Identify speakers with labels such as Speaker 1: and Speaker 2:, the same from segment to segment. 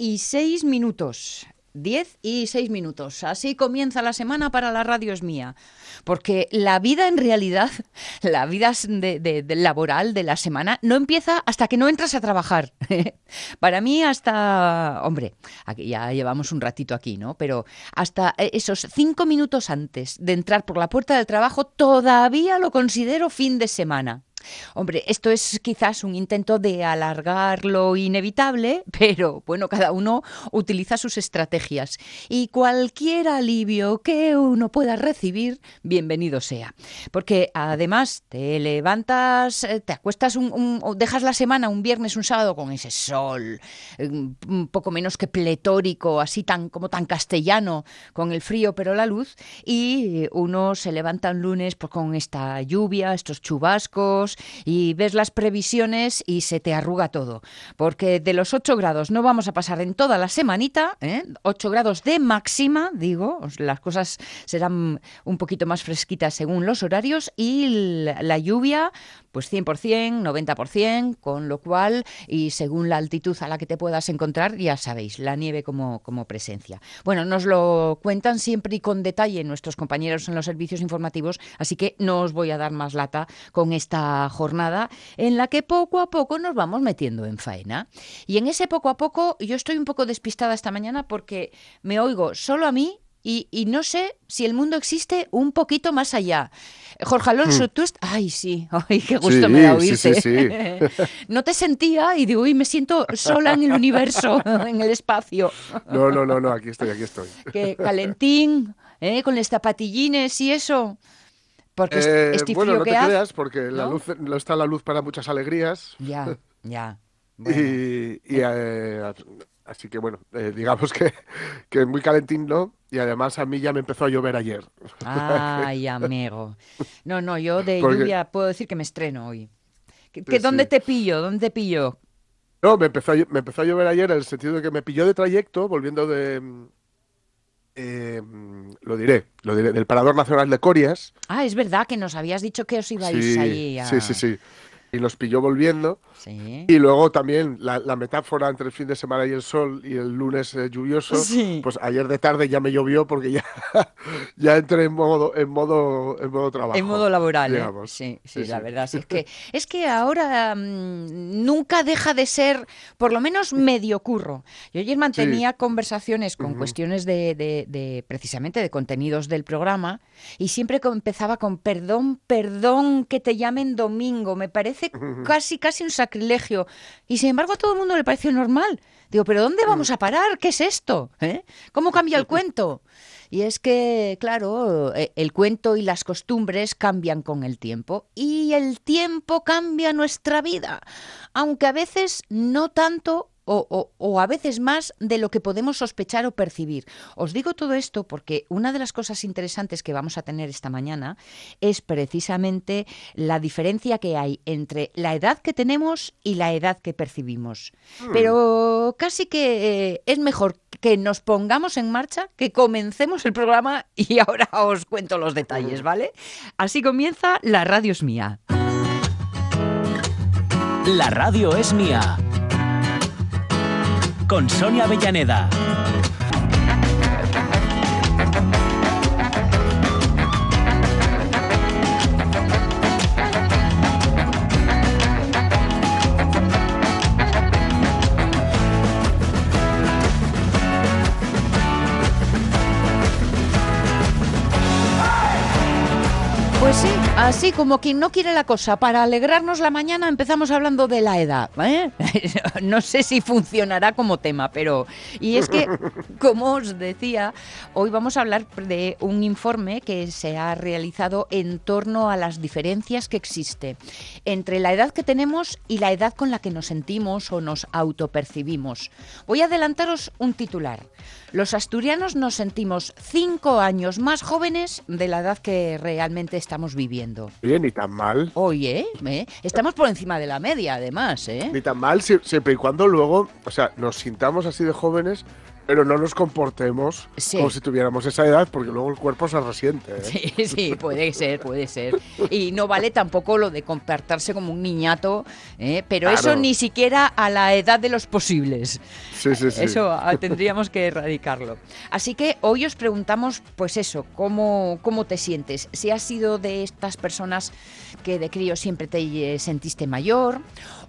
Speaker 1: y 6 minutos. 10 y 6 minutos. Así comienza la semana para la radio es mía. Porque la vida en realidad, la vida de, laboral de la semana, no empieza hasta que no entras a trabajar. para mí hasta, hombre, aquí ya llevamos un ratito aquí, ¿no? Pero hasta esos 5 minutos antes de entrar por la puerta del trabajo, todavía lo considero fin de semana. Hombre, esto es quizás un intento de alargar lo inevitable, pero bueno, cada uno utiliza sus estrategias y cualquier alivio que uno pueda recibir, bienvenido sea. Porque además te levantas, eh, te acuestas, un, dejas la semana un viernes, un sábado con ese sol, eh, un poco menos que pletórico, así tan como tan castellano, con el frío pero la luz, y uno se levanta un lunes pues, con esta lluvia, estos chubascos, y ves las previsiones y se te arruga todo. Porque de los 8 grados no vamos a pasar en toda la semanita, ¿eh? 8 grados de máxima, digo, las cosas serán un poquito más fresquitas según los horarios, y la lluvia, pues 100%, 90%, con lo cual, y según la altitud a la que te puedas encontrar, ya sabéis, la nieve como, como presencia. Bueno, nos lo cuentan siempre y con detalle nuestros compañeros en los servicios informativos, así que no os voy a dar más lata con esta jornada en la que poco a poco nos vamos metiendo en faena. Y en ese poco a poco yo estoy un poco despistada esta mañana porque me oigo solo a mí y, y no sé si el mundo existe un poquito más allá. Jorge Alonso, tú... est- Ay, sí, ay, qué gusto
Speaker 2: Sí,
Speaker 1: me da oírte.
Speaker 2: sí, sí.
Speaker 1: no te sentía y digo, uy, me siento sola en el universo, en el espacio.
Speaker 2: No, no, no, no, aquí estoy, aquí estoy.
Speaker 1: Que calentín, ¿eh? con los zapatillines y eso. Porque
Speaker 2: Eh,
Speaker 1: este
Speaker 2: bueno, no
Speaker 1: que
Speaker 2: te
Speaker 1: hace...
Speaker 2: creas, porque la
Speaker 1: ¿no?
Speaker 2: luz no está la luz para muchas alegrías.
Speaker 1: Ya, ya. Bueno.
Speaker 2: Y, y, eh, así que bueno, eh, digamos que, que muy calentín no. Y además a mí ya me empezó a llover ayer.
Speaker 1: Ay, amigo. No, no, yo de
Speaker 2: Porque-
Speaker 1: lluvia puedo decir que me estreno hoy. ¿Que,
Speaker 2: Sí,
Speaker 1: ¿Dónde te pillo? ¿Dónde te pillo?
Speaker 2: No, me empezó a, me empezó a llover ayer en el sentido de que me pilló de trayecto, volviendo de, mm, eh, mm, lo diré, lo diré, del Parador Nacional de Corias.
Speaker 1: Ah, es verdad que nos habías dicho que os ibais
Speaker 2: Sí,
Speaker 1: allí a...
Speaker 2: sí, sí, sí. Y nos pilló volviendo.
Speaker 1: Sí.
Speaker 2: Y luego también la, la metáfora entre el fin de semana y el sol y el lunes eh, lluvioso,
Speaker 1: Sí.
Speaker 2: pues ayer de tarde ya me llovió porque ya, ya entré en modo, en modo, en modo trabajo.
Speaker 1: En modo laboral, ¿eh?
Speaker 2: digamos.
Speaker 1: Sí, sí,
Speaker 2: Sí,
Speaker 1: la verdad. sí, es, que, es que ahora mm, nunca deja de ser, por lo menos, medio curro. Yo ayer mantenía conversaciones con
Speaker 2: Ujú.
Speaker 1: cuestiones de, de- de, precisamente, de contenidos del programa y siempre empezaba con perdón, perdón que te llamen domingo. Me parece casi, casi un sacrilegio. Y sin embargo a todo el mundo le pareció normal. Digo, ¿pero dónde vamos a parar? ¿Qué es esto? ¿Eh? ¿Cómo cambia el cuento? Y es que, claro, eh, el cuento y las costumbres cambian con el tiempo y el tiempo cambia nuestra vida, aunque a veces no tanto o, o- o a veces más de lo que podemos sospechar o percibir. Os digo todo esto porque una de las cosas interesantes que vamos a tener esta mañana es precisamente la diferencia que hay entre la edad que tenemos y la edad que percibimos. Pero casi que eh, es mejor que nos pongamos en marcha, que comencemos el programa y ahora os cuento los detalles, ¿vale? Así comienza La Radio es mía.
Speaker 3: La radio es mía. Con Sonia Avellaneda.
Speaker 1: Pues sí, así como quien no quiere la cosa, para alegrarnos la mañana empezamos hablando de la edad. ¿eh? No sé si funcionará como tema, pero... Y es que, como os decía, hoy vamos a hablar de un informe que se ha realizado en torno a las diferencias que existe entre la edad que tenemos y la edad con la que nos sentimos o nos autopercibimos. Voy a adelantaros un titular. Los asturianos nos sentimos cinco años más jóvenes de la edad que realmente estamos viviendo.
Speaker 2: Oye, ni tan mal.
Speaker 1: Oye, ¿eh? estamos por encima de la media, además, ¿eh?
Speaker 2: Ni tan mal, si- siempre y cuando luego, o sea, nos sintamos así de jóvenes pero no nos comportemos
Speaker 1: Sí.
Speaker 2: como si tuviéramos esa edad, porque luego el cuerpo se resiente. ¿eh?
Speaker 1: Sí, sí, puede ser, puede ser. Y no vale tampoco lo de comportarse como un niñato, ¿eh? pero eso
Speaker 2: Claro.
Speaker 1: ni siquiera a la edad de los posibles.
Speaker 2: Sí, sí, sí.
Speaker 1: Eso tendríamos que erradicarlo. Así que hoy os preguntamos, pues eso, ¿cómo, cómo te sientes? Si has sido de estas personas que de crío siempre te eh, sentiste mayor,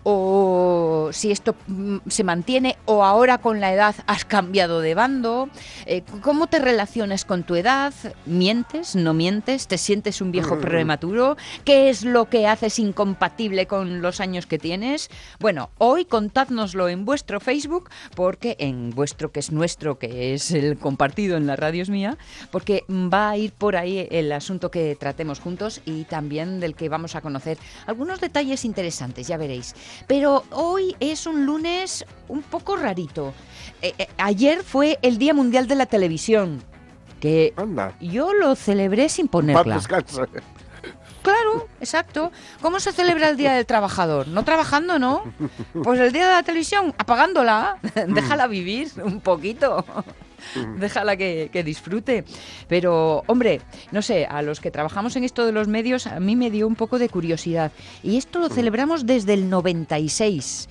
Speaker 1: o si esto mm, se mantiene, o ahora con la edad has cambiado de bando. Eh, ¿Cómo te relacionas con tu edad? ¿Mientes? ¿No mientes? ¿Te sientes un viejo prematuro? ¿Qué es lo que haces incompatible con los años que tienes? Bueno, hoy contádnoslo en vuestro Facebook, porque en vuestro que es nuestro, que es el compartido en la radio es mía, porque va a ir por ahí el asunto que tratemos juntos y también del que vamos a conocer algunos detalles interesantes, ya veréis. Pero hoy es un lunes un poco rarito. Eh, eh, ayer fue el Día Mundial de la Televisión, que
Speaker 2: Anda.
Speaker 1: yo lo celebré sin ponerla. Claro, exacto. ¿Cómo se celebra el Día del Trabajador? No trabajando, ¿no? Pues el Día de la Televisión, apagándola. Déjala vivir un poquito. Déjala que, que disfrute. Pero, hombre, no sé, a los que trabajamos en esto de los medios, a mí me dio un poco de curiosidad. Y esto lo celebramos desde el 96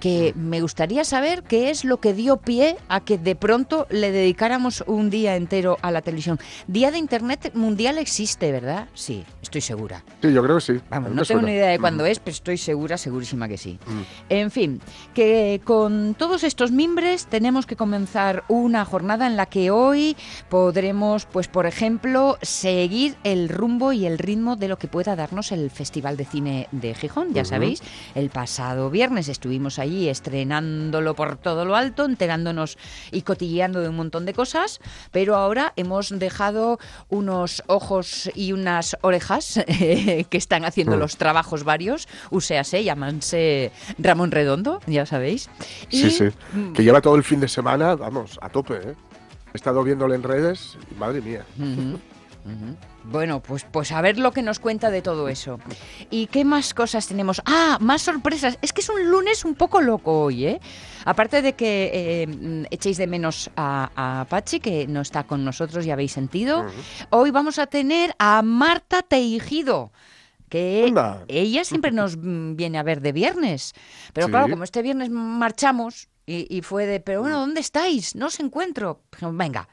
Speaker 1: que me gustaría saber qué es lo que dio pie a que de pronto le dedicáramos un día entero a la televisión. Día de Internet Mundial existe, ¿verdad? Sí, estoy segura.
Speaker 2: Sí, yo creo que sí.
Speaker 1: Vamos, no tengo ni idea de cuándo es, pero estoy segura, segurísima que sí.
Speaker 2: Mm.
Speaker 1: En fin, que con todos estos mimbres tenemos que comenzar una jornada en la que hoy podremos, pues por ejemplo, seguir el rumbo y el ritmo de lo que pueda darnos el Festival de Cine de Gijón. Ya sabéis, el pasado viernes estuvimos allí estrenándolo por todo lo alto, enterándonos y cotilleando de un montón de cosas, pero ahora hemos dejado unos ojos y unas orejas eh, que están haciendo
Speaker 2: Mm.
Speaker 1: los trabajos varios, uséase, llamanse Ramón Redondo, ya sabéis.
Speaker 2: Sí,
Speaker 1: Y,
Speaker 2: sí.
Speaker 1: mm,
Speaker 2: Que lleva todo el fin de semana, vamos, a tope, ¿eh? He estado viéndole en redes y madre mía.
Speaker 1: Bueno, pues, pues a ver lo que nos cuenta de todo eso. ¿Y qué más cosas tenemos? Ah, más sorpresas. Es que es un lunes un poco loco hoy, ¿eh? Aparte de que eh, echéis de menos a, a Pachi, que no está con nosotros, ya habéis sentido, hoy vamos a tener a Marta Teijido. Que
Speaker 2: Anda.
Speaker 1: ella siempre nos viene a ver de viernes. Pero
Speaker 2: Sí.
Speaker 1: claro, como este viernes marchamos y, y fue de, pero bueno, ¿dónde estáis? No os encuentro. Dijimos, Venga,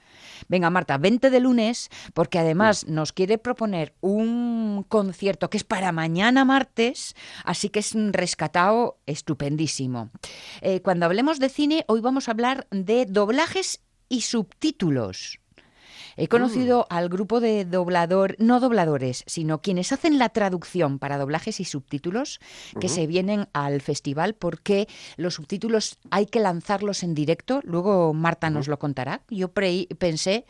Speaker 1: venga Marta, vente de lunes, porque además nos quiere proponer un concierto que es para mañana martes, así que es un rescatado estupendísimo. Eh, cuando hablemos de cine, hoy vamos a hablar de doblajes y subtítulos. He conocido al grupo de doblador, no dobladores, sino quienes hacen la traducción para doblajes y subtítulos, que se vienen al festival porque los subtítulos hay que lanzarlos en directo. Luego Marta nos lo contará. Yo pre- pensé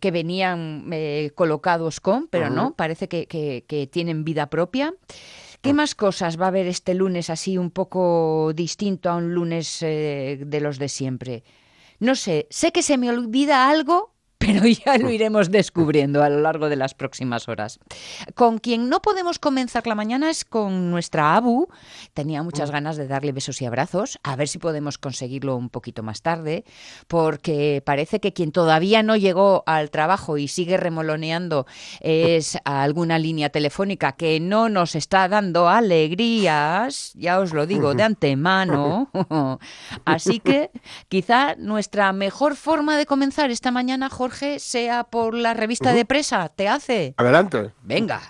Speaker 1: que venían eh, colocados con, pero no, parece que, que- que tienen vida propia. ¿Qué más cosas va a haber este lunes así un poco distinto a un lunes eh, de los de siempre? No sé, sé que se me olvida algo, pero ya lo iremos descubriendo a lo largo de las próximas horas. Con quien no podemos comenzar la mañana es con nuestra Abu. Tenía muchas ganas de darle besos y abrazos, a ver si podemos conseguirlo un poquito más tarde, porque parece que quien todavía no llegó al trabajo y sigue remoloneando es alguna línea telefónica que no nos está dando alegrías, ya os lo digo de antemano. Así que quizá nuestra mejor forma de comenzar esta mañana, Jorge, sea por la revista de presa. ¿Te hace?
Speaker 2: Adelante.
Speaker 1: Venga.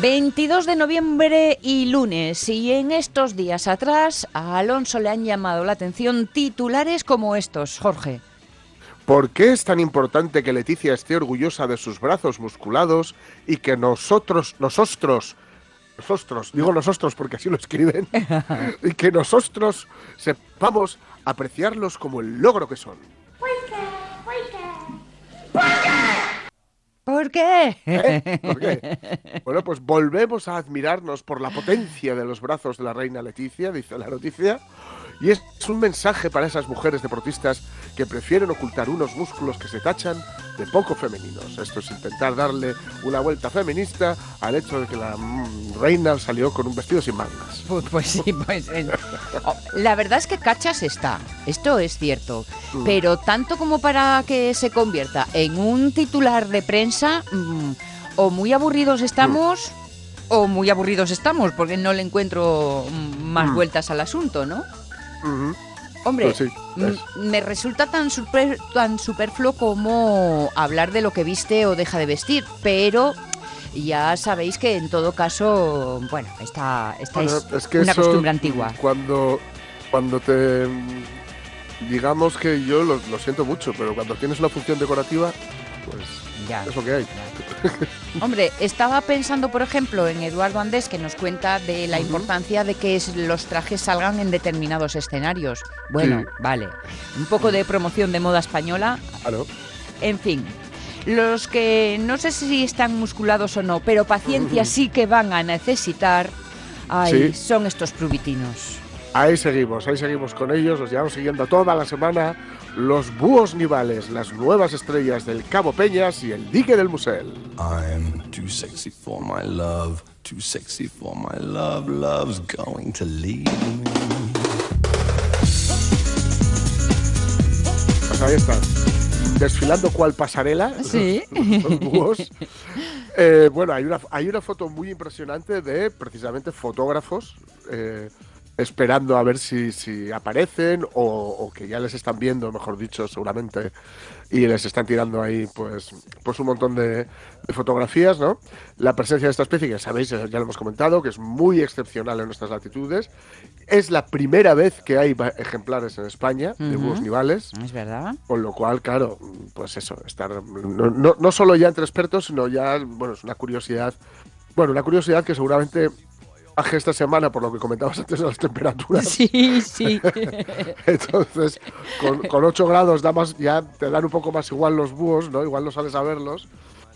Speaker 1: ...22 de noviembre y lunes... ...y en estos días atrás... ...a Alonso le han llamado la atención... ...titulares como estos, Jorge...
Speaker 2: ¿Por qué es tan importante que Leticia esté orgullosa de sus brazos musculados y que nosotros, nosotros, nosotros, digo nosotros porque así lo escriben, y que nosotros sepamos apreciarlos como el logro que son?
Speaker 1: ¿Por qué?
Speaker 2: ¿Eh? ¿Por qué? Bueno, pues volvemos a admirarnos por la potencia de los brazos de la reina Leticia, dice la noticia, Y es un mensaje para esas mujeres deportistas que prefieren ocultar unos músculos que se tachan de poco femeninos. Esto es intentar darle una vuelta feminista al hecho de que la mm, reina salió con un vestido sin mangas.
Speaker 1: Pues, pues sí, pues. oh, la verdad es que cachas está, esto es cierto.
Speaker 2: Mm.
Speaker 1: Pero tanto como para que se convierta en un titular de prensa, mm, o muy aburridos estamos, o muy aburridos estamos, porque no le encuentro más vueltas al asunto, ¿no? Hombre,
Speaker 2: Pues sí,
Speaker 1: me resulta tan, super- tan superfluo como hablar de lo que viste o deja de vestir, pero ya sabéis que en todo caso, bueno, esta, esta
Speaker 2: Bueno,
Speaker 1: es,
Speaker 2: es que
Speaker 1: una
Speaker 2: eso,
Speaker 1: costumbre antigua.
Speaker 2: Cuando, cuando te. Digamos que yo lo, lo siento mucho, pero cuando tienes una función decorativa, pues
Speaker 1: Ya.
Speaker 2: es lo que hay.
Speaker 1: Hombre, estaba pensando, por ejemplo, en Eduardo Andés, que nos cuenta de la importancia de que los trajes salgan en determinados escenarios. Bueno,
Speaker 2: Sí.
Speaker 1: vale. Un poco de promoción de moda española.
Speaker 2: Claro.
Speaker 1: En fin. Los que no sé si están musculados o no, pero paciencia sí que van a necesitar, ay,
Speaker 2: Sí.
Speaker 1: son estos prubitinos.
Speaker 2: Ahí seguimos, ahí seguimos con ellos, los llevamos siguiendo toda la semana. Los búhos nivales, las nuevas estrellas del Cabo Peñas y el dique del Musel.
Speaker 4: I'm too sexy for my love, too sexy for my love. Love's going to leave me.
Speaker 2: Pues ahí están, desfilando cual pasarela.
Speaker 1: Sí.
Speaker 2: Los búhos. Eh, bueno, hay una, hay una foto muy impresionante de precisamente fotógrafos eh, esperando a ver si, si aparecen o, o que ya les están viendo, mejor dicho, seguramente, y les están tirando ahí pues, pues un montón de, de fotografías, ¿no? La presencia de esta especie, que sabéis, ya lo hemos comentado, que es muy excepcional en nuestras latitudes. Es la primera vez que hay ejemplares en España de
Speaker 1: Ujú.
Speaker 2: búhos nivales.
Speaker 1: ¿Es verdad?
Speaker 2: Con lo cual, claro, pues eso, estar no, no, no solo ya entre expertos, sino ya, bueno, es una curiosidad. Bueno, una curiosidad que seguramente baje esta semana, por lo que comentabas antes de las temperaturas.
Speaker 1: Sí, sí.
Speaker 2: Entonces, con, con 8 grados da más, ya te dan un poco más igual los búhos, ¿no? Igual no sales a verlos.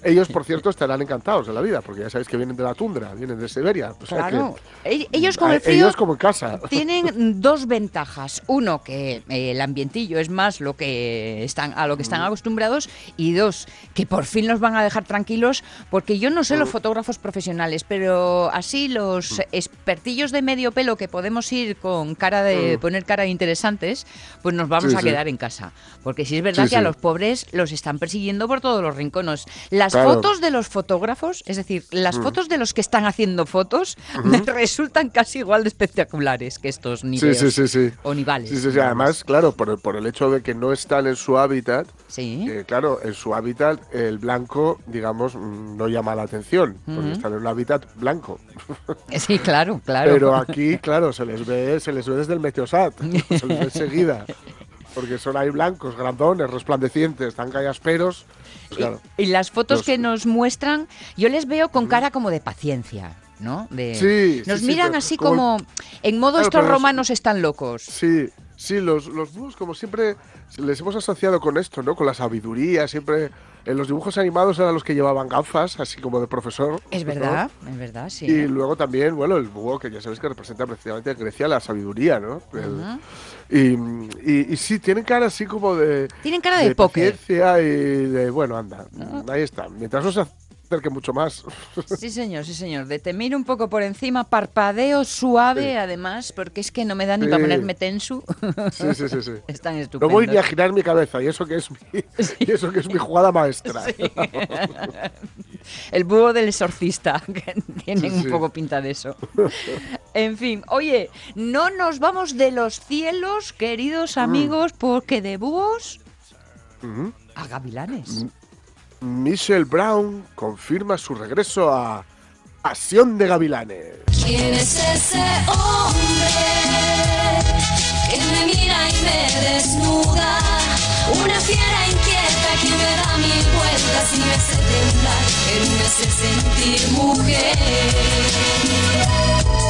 Speaker 2: Ellos, por cierto, estarán encantados de la vida, porque ya sabéis que vienen de la tundra, vienen de Siberia. o sea que,
Speaker 1: Claro. Ellos con
Speaker 2: a-
Speaker 1: el frío
Speaker 2: ellos como en casa.
Speaker 1: tienen dos ventajas. Uno, que eh, el ambientillo es más lo que están, a lo que están acostumbrados. Y dos, que por fin los van a dejar tranquilos. Porque yo no sé los fotógrafos profesionales, pero así los expertillos de medio pelo que podemos ir con cara de poner cara de interesantes, pues nos vamos
Speaker 2: Sí,
Speaker 1: a
Speaker 2: sí.
Speaker 1: quedar en casa. Porque si es verdad
Speaker 2: Sí,
Speaker 1: que a los pobres los están persiguiendo por todos los rincones. Las
Speaker 2: Claro.
Speaker 1: fotos de los fotógrafos, es decir, las fotos de los que están haciendo fotos, me resultan casi igual de espectaculares que estos niveles.
Speaker 2: sí, sí, sí.
Speaker 1: O nivales.
Speaker 2: Sí, sí, sí. Además, claro, por, el- por el hecho de que no están en su hábitat,
Speaker 1: Sí.
Speaker 2: que, claro, en su hábitat el blanco, digamos, mm, no llama la atención, porque están en un hábitat blanco.
Speaker 1: Sí, claro, claro.
Speaker 2: Pero aquí, claro, se les ve, se les ve desde el Meteosat, se les ve enseguida. Porque son ahí blancos, grandones, resplandecientes, tan callasperos. Pues claro.
Speaker 1: Y las fotos
Speaker 2: Los-
Speaker 1: que nos muestran, yo les veo con cara como de paciencia, ¿no? De,
Speaker 2: Sí,
Speaker 1: nos
Speaker 2: sí,
Speaker 1: miran
Speaker 2: pero
Speaker 1: así
Speaker 2: como-
Speaker 1: como, en modo
Speaker 2: Claro,
Speaker 1: estos
Speaker 2: los-
Speaker 1: romanos están locos.
Speaker 2: Sí, sí, los, los búhos, como siempre, les hemos asociado con esto, ¿no? Con la sabiduría, siempre. En los dibujos animados eran los que llevaban gafas, así como de profesor.
Speaker 1: Es
Speaker 2: ¿no?
Speaker 1: verdad, es verdad, sí.
Speaker 2: Y luego también, bueno, el búho, que ya sabéis que representa precisamente en Grecia la sabiduría, ¿no? El- y, y, y sí, tienen cara así como de.
Speaker 1: Tienen cara de, póker. Ah.
Speaker 2: paciencia y de. Bueno, anda, ahí está. Mientras no se acerque mucho más.
Speaker 1: Sí, señor, sí, señor. De te miro un poco por encima, parpadeo suave,
Speaker 2: Sí.
Speaker 1: además, porque es que no me da ni
Speaker 2: Sí.
Speaker 1: para ponerme tensu.
Speaker 2: Sí, sí, sí, sí.
Speaker 1: Están
Speaker 2: No voy ni a girar mi cabeza, y eso que es mi, y eso que es mi jugada maestra.
Speaker 1: El búho del exorcista, que tienen un poco pinta de eso. En fin, oye, no nos vamos de los cielos, queridos amigos, porque de búhos
Speaker 2: Ujú.
Speaker 1: a gavilanes.
Speaker 2: Michelle Brown confirma su regreso a Pasión de Gavilanes.
Speaker 5: ¿Quién es ese hombre que me mira y me desnuda? Una fiera inquieta que me da mil vueltas y me hace temblar, pero me hace sentir mujer.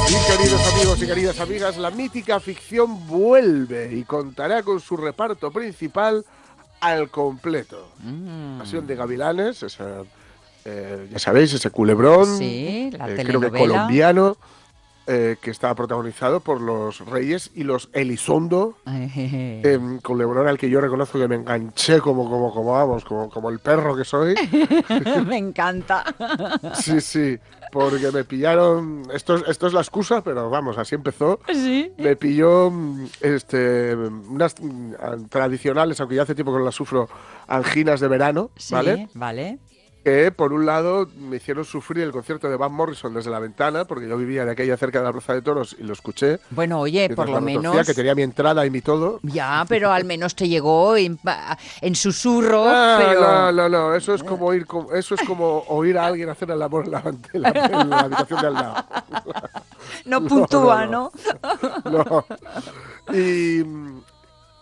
Speaker 2: Y queridos amigos y queridas amigas, la mítica ficción vuelve y contará con su reparto principal al completo.
Speaker 1: Mm.
Speaker 2: Pasión de Gavilanes, esa, eh, ya sabéis, ese culebrón,
Speaker 1: Sí, la
Speaker 2: eh, creo que colombiano, eh, que estaba protagonizado por los Reyes y los Elizondo,
Speaker 1: Eh,
Speaker 2: em, culebrón al que yo reconozco que me enganché como, como, como vamos, como, como el perro que soy.
Speaker 1: me encanta.
Speaker 2: Sí, sí, porque me pillaron. Esto, es- esto es la excusa, pero vamos, así empezó.
Speaker 1: Sí.
Speaker 2: Me pilló mm, este, unas mm, tradicionales, aunque ya hace tiempo que no las sufro, anginas de verano,
Speaker 1: Sí,
Speaker 2: ¿vale?
Speaker 1: vale.
Speaker 2: Que por un lado me hicieron sufrir el concierto de Van Morrison desde la ventana, porque yo vivía de aquella cerca de la Plaza de Toros y lo escuché.
Speaker 1: Bueno, oye, por lo menos.
Speaker 2: que tenía mi entrada y mi todo.
Speaker 1: Ya, pero al menos te llegó en, en susurro,
Speaker 2: Ah,
Speaker 1: pero
Speaker 2: No, no, no, eso es como oír, como- eso es como oír a alguien hacer el amor en la, en la- en la habitación de al lado.
Speaker 1: no puntúa,
Speaker 2: no.
Speaker 1: ¿no?
Speaker 2: No. Y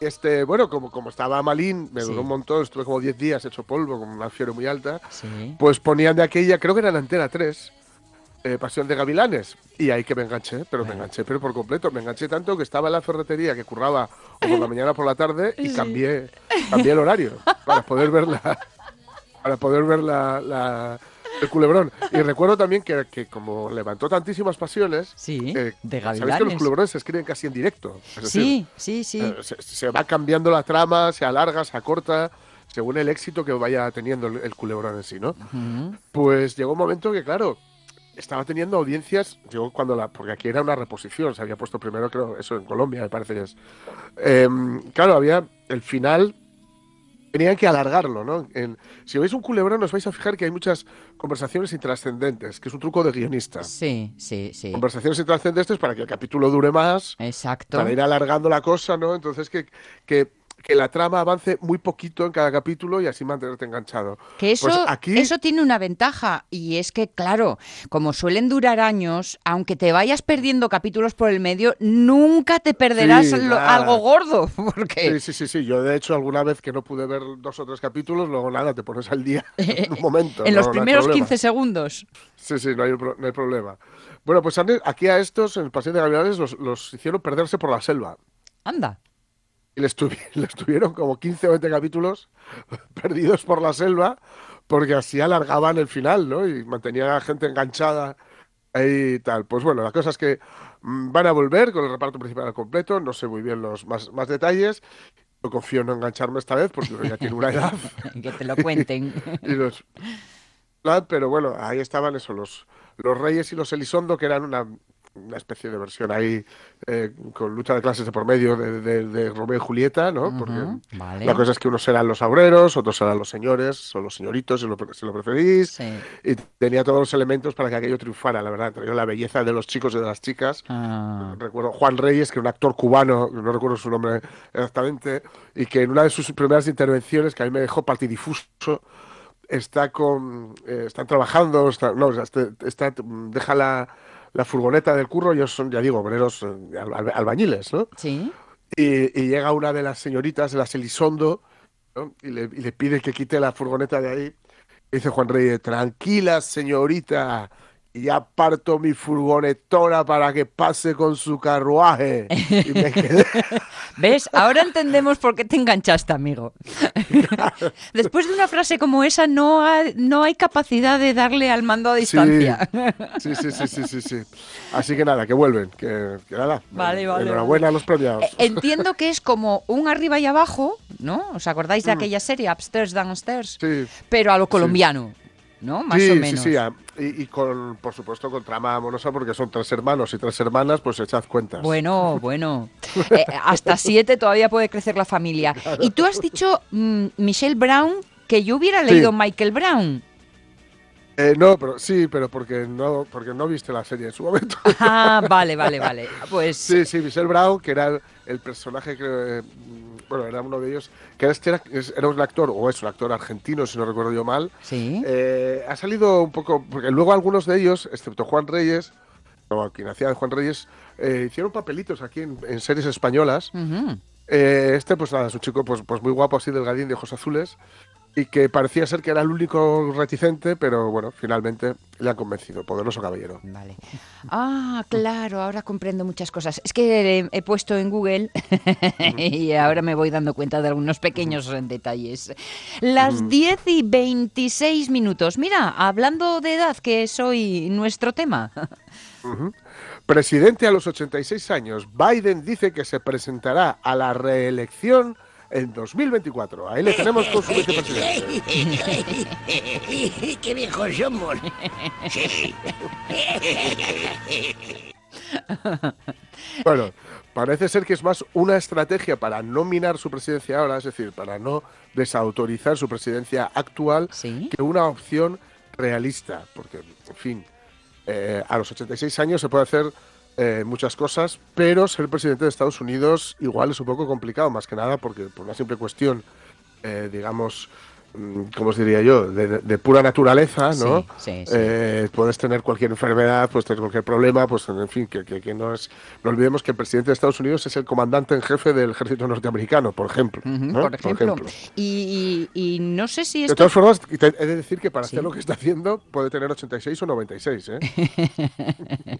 Speaker 2: este, bueno, como, como estaba malín, me
Speaker 1: Sí.
Speaker 2: duró un montón, estuve como 10 días hecho polvo, con una fiebre muy alta,
Speaker 1: Sí.
Speaker 2: pues ponían de aquella, creo que era en Antena 3, eh, Pasión de Gavilanes. Y ahí que me enganché, pero me enganché, pero por completo. Me enganché tanto que estaba en la ferretería que curraba o por la mañana o por la tarde y cambié, cambié el horario para poder ver la, para poder ver la, la- el culebrón. Y recuerdo también que, que como levantó tantísimas pasiones,
Speaker 1: Sí,
Speaker 2: eh,
Speaker 1: de
Speaker 2: sabéis que los culebrones se escriben casi en directo. Es decir,
Speaker 1: Sí, sí, sí.
Speaker 2: eh, se, se va cambiando la trama, se alarga, se acorta, según el éxito que vaya teniendo el, el culebrón en sí, ¿no? Pues llegó un momento que, claro, estaba teniendo audiencias, llegó cuando la, porque aquí era una reposición, se había puesto primero, creo, eso en Colombia, me parece que es. Em, claro, había el final, tenían que alargarlo, ¿no? En- si veis un culebrón, os vais a fijar que hay muchas conversaciones intrascendentes, que es un truco de guionista.
Speaker 1: Sí, sí, sí.
Speaker 2: Conversaciones intrascendentes para que el capítulo dure más,
Speaker 1: Exacto.
Speaker 2: para ir alargando la cosa, ¿no? Entonces que, que, que la trama avance muy poquito en cada capítulo y así mantenerte enganchado.
Speaker 1: Que eso,
Speaker 2: Pues aquí-
Speaker 1: eso tiene una ventaja y es que, claro, como suelen durar años, aunque te vayas perdiendo capítulos por el medio, nunca te perderás
Speaker 2: Sí,
Speaker 1: lo-
Speaker 2: nada.
Speaker 1: algo gordo. Porque
Speaker 2: Sí, sí, sí, sí. Yo, de hecho, alguna vez que no pude ver dos o tres capítulos, luego nada, te pones al día en un momento.
Speaker 1: en
Speaker 2: no-
Speaker 1: los
Speaker 2: no
Speaker 1: primeros
Speaker 2: problema.
Speaker 1: 15 segundos.
Speaker 2: Sí, sí, no hay, pro- no hay problema. Bueno, pues aquí a estos, en el Paseo de Gavilanes, los, los hicieron perderse por la selva.
Speaker 1: Anda.
Speaker 2: Y les, tuvi- les tuvieron como 15 o 20 capítulos perdidos por la selva, porque así alargaban el final, ¿no? Y mantenían a la gente enganchada y tal. Pues bueno, la cosa es que mm, van a volver con el reparto principal al completo, no sé muy bien los más, más detalles. Yo confío en no engancharme esta vez, porque uno ya tiene una edad.
Speaker 1: Que te lo cuenten.
Speaker 2: y los- pero bueno, ahí estaban eso, los, los Reyes y los Elizondo, que eran una, una especie de versión ahí eh, con lucha de clases de por medio de, de- de Romeo y Julieta, ¿no? Porque
Speaker 1: Ujú, Vale.
Speaker 2: la cosa es que unos eran los obreros, otros eran los señores o los señoritos, si lo, pre- si lo preferís.
Speaker 1: Sí.
Speaker 2: Y tenía todos los elementos para que aquello triunfara, la verdad. Tenía la belleza de los chicos y de las chicas.
Speaker 1: Ah,
Speaker 2: Recuerdo Juan Reyes, que era un actor cubano, no recuerdo su nombre exactamente, y que en una de sus primeras intervenciones, que a mí me dejó partidifuso, está con. eh, están trabajando, está- no, o sea, este- está- deja la, la furgoneta del curro, ellos son, ya digo, obreros, eh, al- al- albañiles, ¿no?
Speaker 1: sí.
Speaker 2: Y, y llega una de las señoritas, de las Elizondo, ¿no? y, le, y le pide que quite la furgoneta de ahí. Y dice Juan Reyes, tranquila señorita, y ya parto mi furgonetona para que pase con su carruaje. Y me quedé,
Speaker 1: ¿Ves? Ahora entendemos por qué te enganchaste, amigo. Después de una frase como esa, no, ha- no hay capacidad de darle al mando a distancia.
Speaker 2: Sí, sí, sí, sí, sí, sí. Así que nada, que vuelven, que, que nada.
Speaker 1: Vale, vale,
Speaker 2: Enhorabuena a los premiados.
Speaker 1: Eh, Entiendo que es como un arriba y abajo, ¿no? ¿Os acordáis
Speaker 2: Mm.
Speaker 1: de aquella serie, Upstairs, Downstairs?
Speaker 2: Sí.
Speaker 1: Pero a lo colombiano, ¿no? Más
Speaker 2: sí,
Speaker 1: o
Speaker 2: sí,
Speaker 1: menos.
Speaker 2: sí, ah, y, y con, por supuesto, con trama amorosa, porque son tres hermanos y tres hermanas, pues echad cuentas.
Speaker 1: Bueno, bueno. Eh, hasta siete todavía puede crecer la familia. Y tú has dicho, mm, Michelle Brown, que yo hubiera
Speaker 2: Sí.
Speaker 1: leído Michael Brown.
Speaker 2: Eh, no, pero sí, pero porque no, porque no viste la serie en su momento.
Speaker 1: Ah, vale, vale, vale. Pues
Speaker 2: Sí, sí, Michelle Brown, que era el, el personaje que, eh, bueno, era uno de ellos, que era, este era, un actor, o es un actor argentino, si no recuerdo yo mal.
Speaker 1: sí.
Speaker 2: Eh, ha salido un poco, porque luego algunos de ellos, excepto Juan Reyes, o quien hacía de Juan Reyes, eh, hicieron papelitos aquí en, en series españolas. Eh, este, pues nada, es un chico pues, pues muy guapo, así delgadín, de ojos azules, y que parecía ser que era el único reticente, pero bueno, finalmente le han convencido. Poderoso caballero.
Speaker 1: Vale. Ah, claro, ahora comprendo muchas cosas. Es que eh, he puesto en Google y ahora me voy dando cuenta de algunos pequeños detalles. Las 10 y 26 minutos. Mira, hablando de edad, que es hoy nuestro tema.
Speaker 2: Presidente a los 86 años, Biden dice que se presentará a la reelección en 2024. Ahí le tenemos con su vicepresidente.
Speaker 6: ¡Qué viejos somos!
Speaker 2: Bueno, parece ser que es más una estrategia para no minar su presidencia ahora, es decir, para no desautorizar su presidencia actual,
Speaker 1: Sí.
Speaker 2: que una opción realista. Porque, en fin, eh, a los 86 años se puede hacer eh, muchas cosas, pero ser presidente de Estados Unidos igual es un poco complicado, más que nada porque por una simple cuestión, eh, digamos, ¿cómo os diría yo?, de, de pura naturaleza, ¿no?
Speaker 1: Sí, sí, sí.
Speaker 2: Eh, puedes tener cualquier enfermedad, puedes tener cualquier problema, pues en fin, que, que- que no es... No olvidemos que el presidente de Estados Unidos es el comandante en jefe del ejército norteamericano, por ejemplo.
Speaker 1: Por ejemplo. Y, y- y no sé si
Speaker 2: De
Speaker 1: esto...
Speaker 2: todas formas, he de decir que para hacer lo que está haciendo puede tener 86 o 96, ¿eh?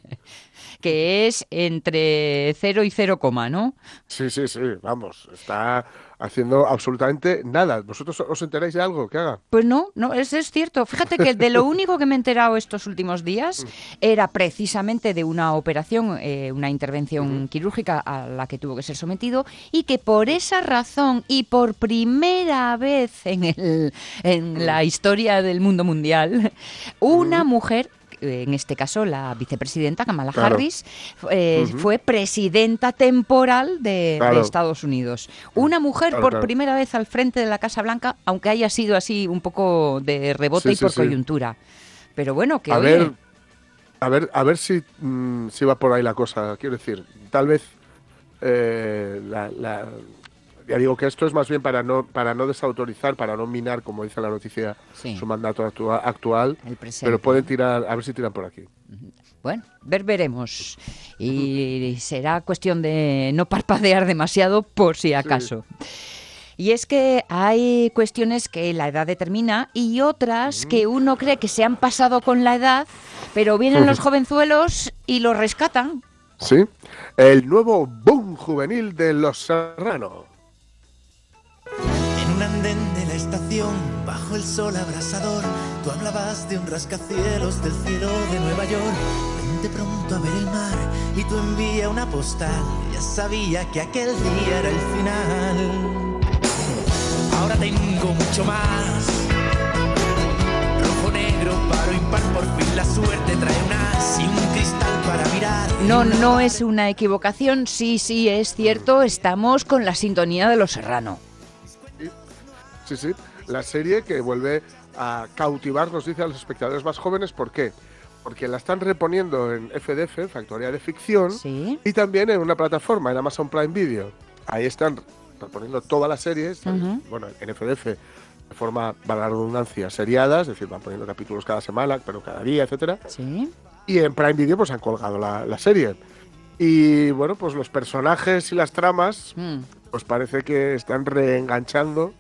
Speaker 1: que es entre 0 y 0, ¿no?
Speaker 2: Sí, sí, sí, vamos, está haciendo absolutamente nada. ¿Vosotros os enteráis de algo que haga?
Speaker 1: Pues no, no, es, es cierto. Fíjate que de lo único que me he enterado estos últimos días era precisamente de una operación, eh, una intervención quirúrgica a la que tuvo que ser sometido y que por esa razón y por primera vez en, el, en la historia del mundo mundial, una mujer en este caso la vicepresidenta Kamala
Speaker 2: Claro.
Speaker 1: Harris, eh, fue presidenta temporal de. Estados Unidos. Una mujer
Speaker 2: Claro,
Speaker 1: por primera vez al frente de la Casa Blanca, aunque haya sido así un poco de rebote
Speaker 2: Sí,
Speaker 1: y
Speaker 2: sí,
Speaker 1: por
Speaker 2: sí.
Speaker 1: coyuntura. Pero bueno, que
Speaker 2: a
Speaker 1: oye,
Speaker 2: ver, a ver, a ver si, mm, si va por ahí la cosa. Quiero decir, tal vez eh, la, la- ya digo que esto es más bien para no para no desautorizar, para no minar, como dice la noticia,
Speaker 1: Sí.
Speaker 2: su mandato actua- actual.
Speaker 1: El presente.
Speaker 2: Pero pueden tirar, a ver si tiran por aquí.
Speaker 1: Bueno, ver veremos. Y será cuestión de no parpadear demasiado por si acaso. Y es que hay cuestiones que la edad determina y otras que uno cree que se han pasado con la edad, pero vienen los jovenzuelos y los rescatan.
Speaker 2: Sí, el nuevo boom juvenil de Los Serrano.
Speaker 7: Andén de la estación, bajo el sol abrasador, tú hablabas de un rascacielos del cielo de Nueva York. Vente pronto a ver el mar y tú envía una postal. Ya sabía que aquel día era el final. Ahora tengo mucho más. Rojo, negro, paro, impar, por fin la suerte trae un as y un cristal para mirar.
Speaker 1: No, no es una equivocación, sí, sí, es cierto, estamos con la sintonía de los Serrano.
Speaker 2: Sí, sí, la serie que vuelve a cautivar, nos dice a los espectadores más jóvenes, ¿por qué? Porque la están reponiendo en FDF, Factoría de Ficción,
Speaker 1: Sí.
Speaker 2: y también en una plataforma, en Amazon Prime Video. Ahí están reponiendo todas las series, bueno, en FDF, de forma, para la redundancia, seriadas, es decir, van poniendo capítulos cada semana, pero cada día, etcétera.
Speaker 1: Sí.
Speaker 2: Y en Prime Video pues han colgado la, la serie. Y bueno, pues los personajes y las tramas
Speaker 1: Mm.
Speaker 2: pues parece que están reenganchando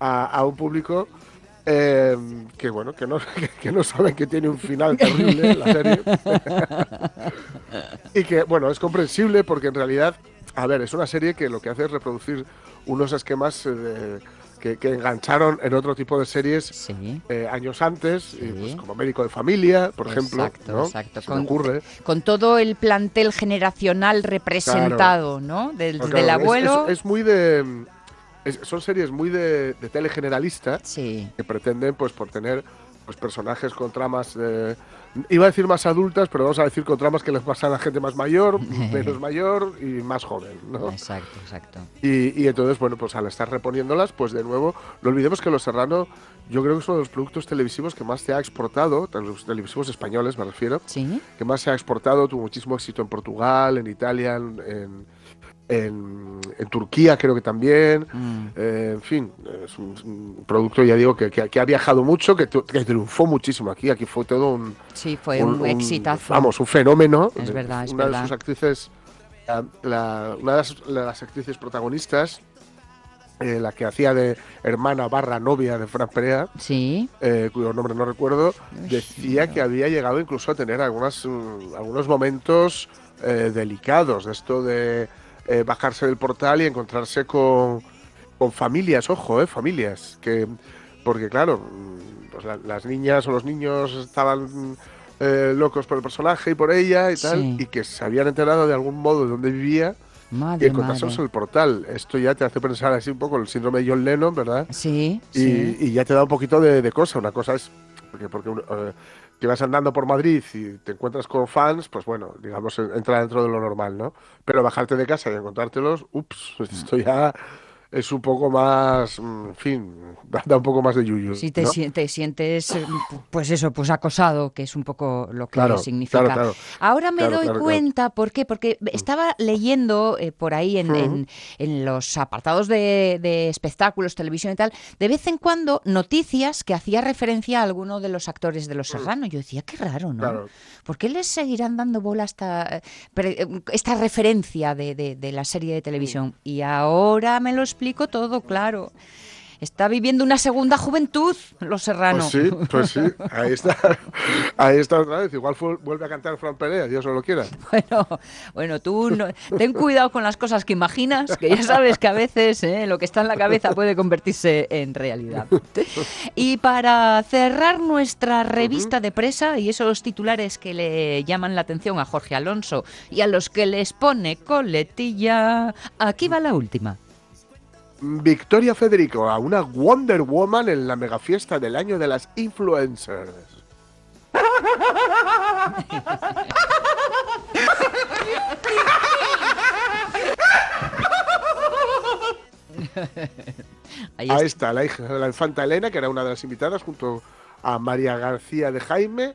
Speaker 2: a, a un público eh, que bueno que no que, que no saben que tiene un final terrible la serie y que bueno es comprensible porque en realidad a ver es una serie que lo que hace es reproducir unos esquemas eh, que, que engancharon en otro tipo de series
Speaker 1: Sí.
Speaker 2: eh, años antes y,
Speaker 1: Sí.
Speaker 2: pues, como médico de familia por ejemplo
Speaker 1: Exacto,
Speaker 2: ¿no?
Speaker 1: exacto.
Speaker 2: Me ocurre
Speaker 1: con todo el plantel generacional representado, ¿no? Del,
Speaker 2: Porque,
Speaker 1: del
Speaker 2: claro, es-
Speaker 1: abuelo.
Speaker 2: es, es muy de es- son series muy de, de tele generalista
Speaker 1: Sí.
Speaker 2: que pretenden pues por tener pues personajes con tramas eh, iba a decir más adultas pero vamos a decir con tramas que les pasan a gente más mayor menos mayor y más joven ¿no?
Speaker 1: Exacto, exacto.
Speaker 2: y, y entonces bueno pues al estar reponiéndolas pues de nuevo no olvidemos que Los Serrano yo creo que es uno de los productos televisivos que más se ha exportado los televisivos españoles me refiero
Speaker 1: Sí.
Speaker 2: que más se ha exportado, tuvo muchísimo éxito en Portugal, en Italia, en, en, en- en Turquía creo que también.
Speaker 1: Mm.
Speaker 2: Eh, en fin, es un, un producto, ya digo, que, que- que ha viajado mucho, que, que triunfó muchísimo aquí. Aquí fue todo un,
Speaker 1: Sí, fue un, exitazo.
Speaker 2: Vamos, un fenómeno.
Speaker 1: Es verdad, es
Speaker 2: una
Speaker 1: verdad.
Speaker 2: de sus actrices, la- la- una de las, actrices protagonistas, eh, la que hacía de hermana barra novia de Fran Perea,
Speaker 1: Sí.
Speaker 2: eh, cuyo nombre no recuerdo, decía que había llegado incluso a tener algunas, mm, algunos momentos eh, delicados, de esto de eh, bajarse del portal y encontrarse con, con familias, ojo, eh, familias, que porque claro, mm, pues la- las niñas o los niños estaban eh, locos por el personaje y por ella y tal,
Speaker 1: Sí.
Speaker 2: y que se habían enterado de algún modo de dónde vivía y
Speaker 1: madre.
Speaker 2: el portal. Esto ya te hace pensar así un poco el síndrome de John Lennon, ¿verdad?
Speaker 1: Sí,
Speaker 2: Y,
Speaker 1: sí.
Speaker 2: y ya te da un poquito de, de cosa. Una cosa es porque, porque eh, que vas andando por Madrid y te encuentras con fans, pues bueno, digamos, en- entra dentro de lo normal, ¿no? Pero bajarte de casa y encontrártelos, ups, esto ya es un poco más, mm, en fin, da, un poco más de yuyu.
Speaker 1: Si te,
Speaker 2: ¿no?
Speaker 1: sien- te sientes, eh, pues eso, pues acosado, que es un poco lo que
Speaker 2: Claro,
Speaker 1: significa.
Speaker 2: claro, claro.
Speaker 1: Ahora me doy cuenta, ¿por qué? Porque estaba leyendo eh, por ahí en, en- en los apartados de, de espectáculos, televisión y tal, de vez en cuando noticias que hacía referencia a alguno de los actores de Los Serrano. Yo decía, qué raro, ¿no?
Speaker 2: Claro.
Speaker 1: ¿Por qué les seguirán dando bola esta, eh, esta referencia de, de- de la serie de televisión? Y ahora me lo explico todo, claro. Está viviendo una segunda juventud, Los Serrano.
Speaker 2: Pues sí, pues sí, ahí está, ahí está otra vez. Igual fu- vuelve a cantar Fran Perea, Dios no lo quiera.
Speaker 1: Bueno, bueno, tú no- ten cuidado con las cosas que imaginas, que ya sabes que a veces eh, lo que está en la cabeza puede convertirse en realidad. Y para cerrar nuestra revista de presa y esos titulares que le llaman la atención a Jorge Alonso y a los que les pone coletilla, aquí va la última.
Speaker 2: Victoria Federico, a una Wonder Woman en la megafiesta del año de las influencers.
Speaker 1: Ahí
Speaker 2: Ahí
Speaker 1: está.
Speaker 2: está, la hija de la infanta Elena, que era una de las invitadas, junto a María García de Jaime,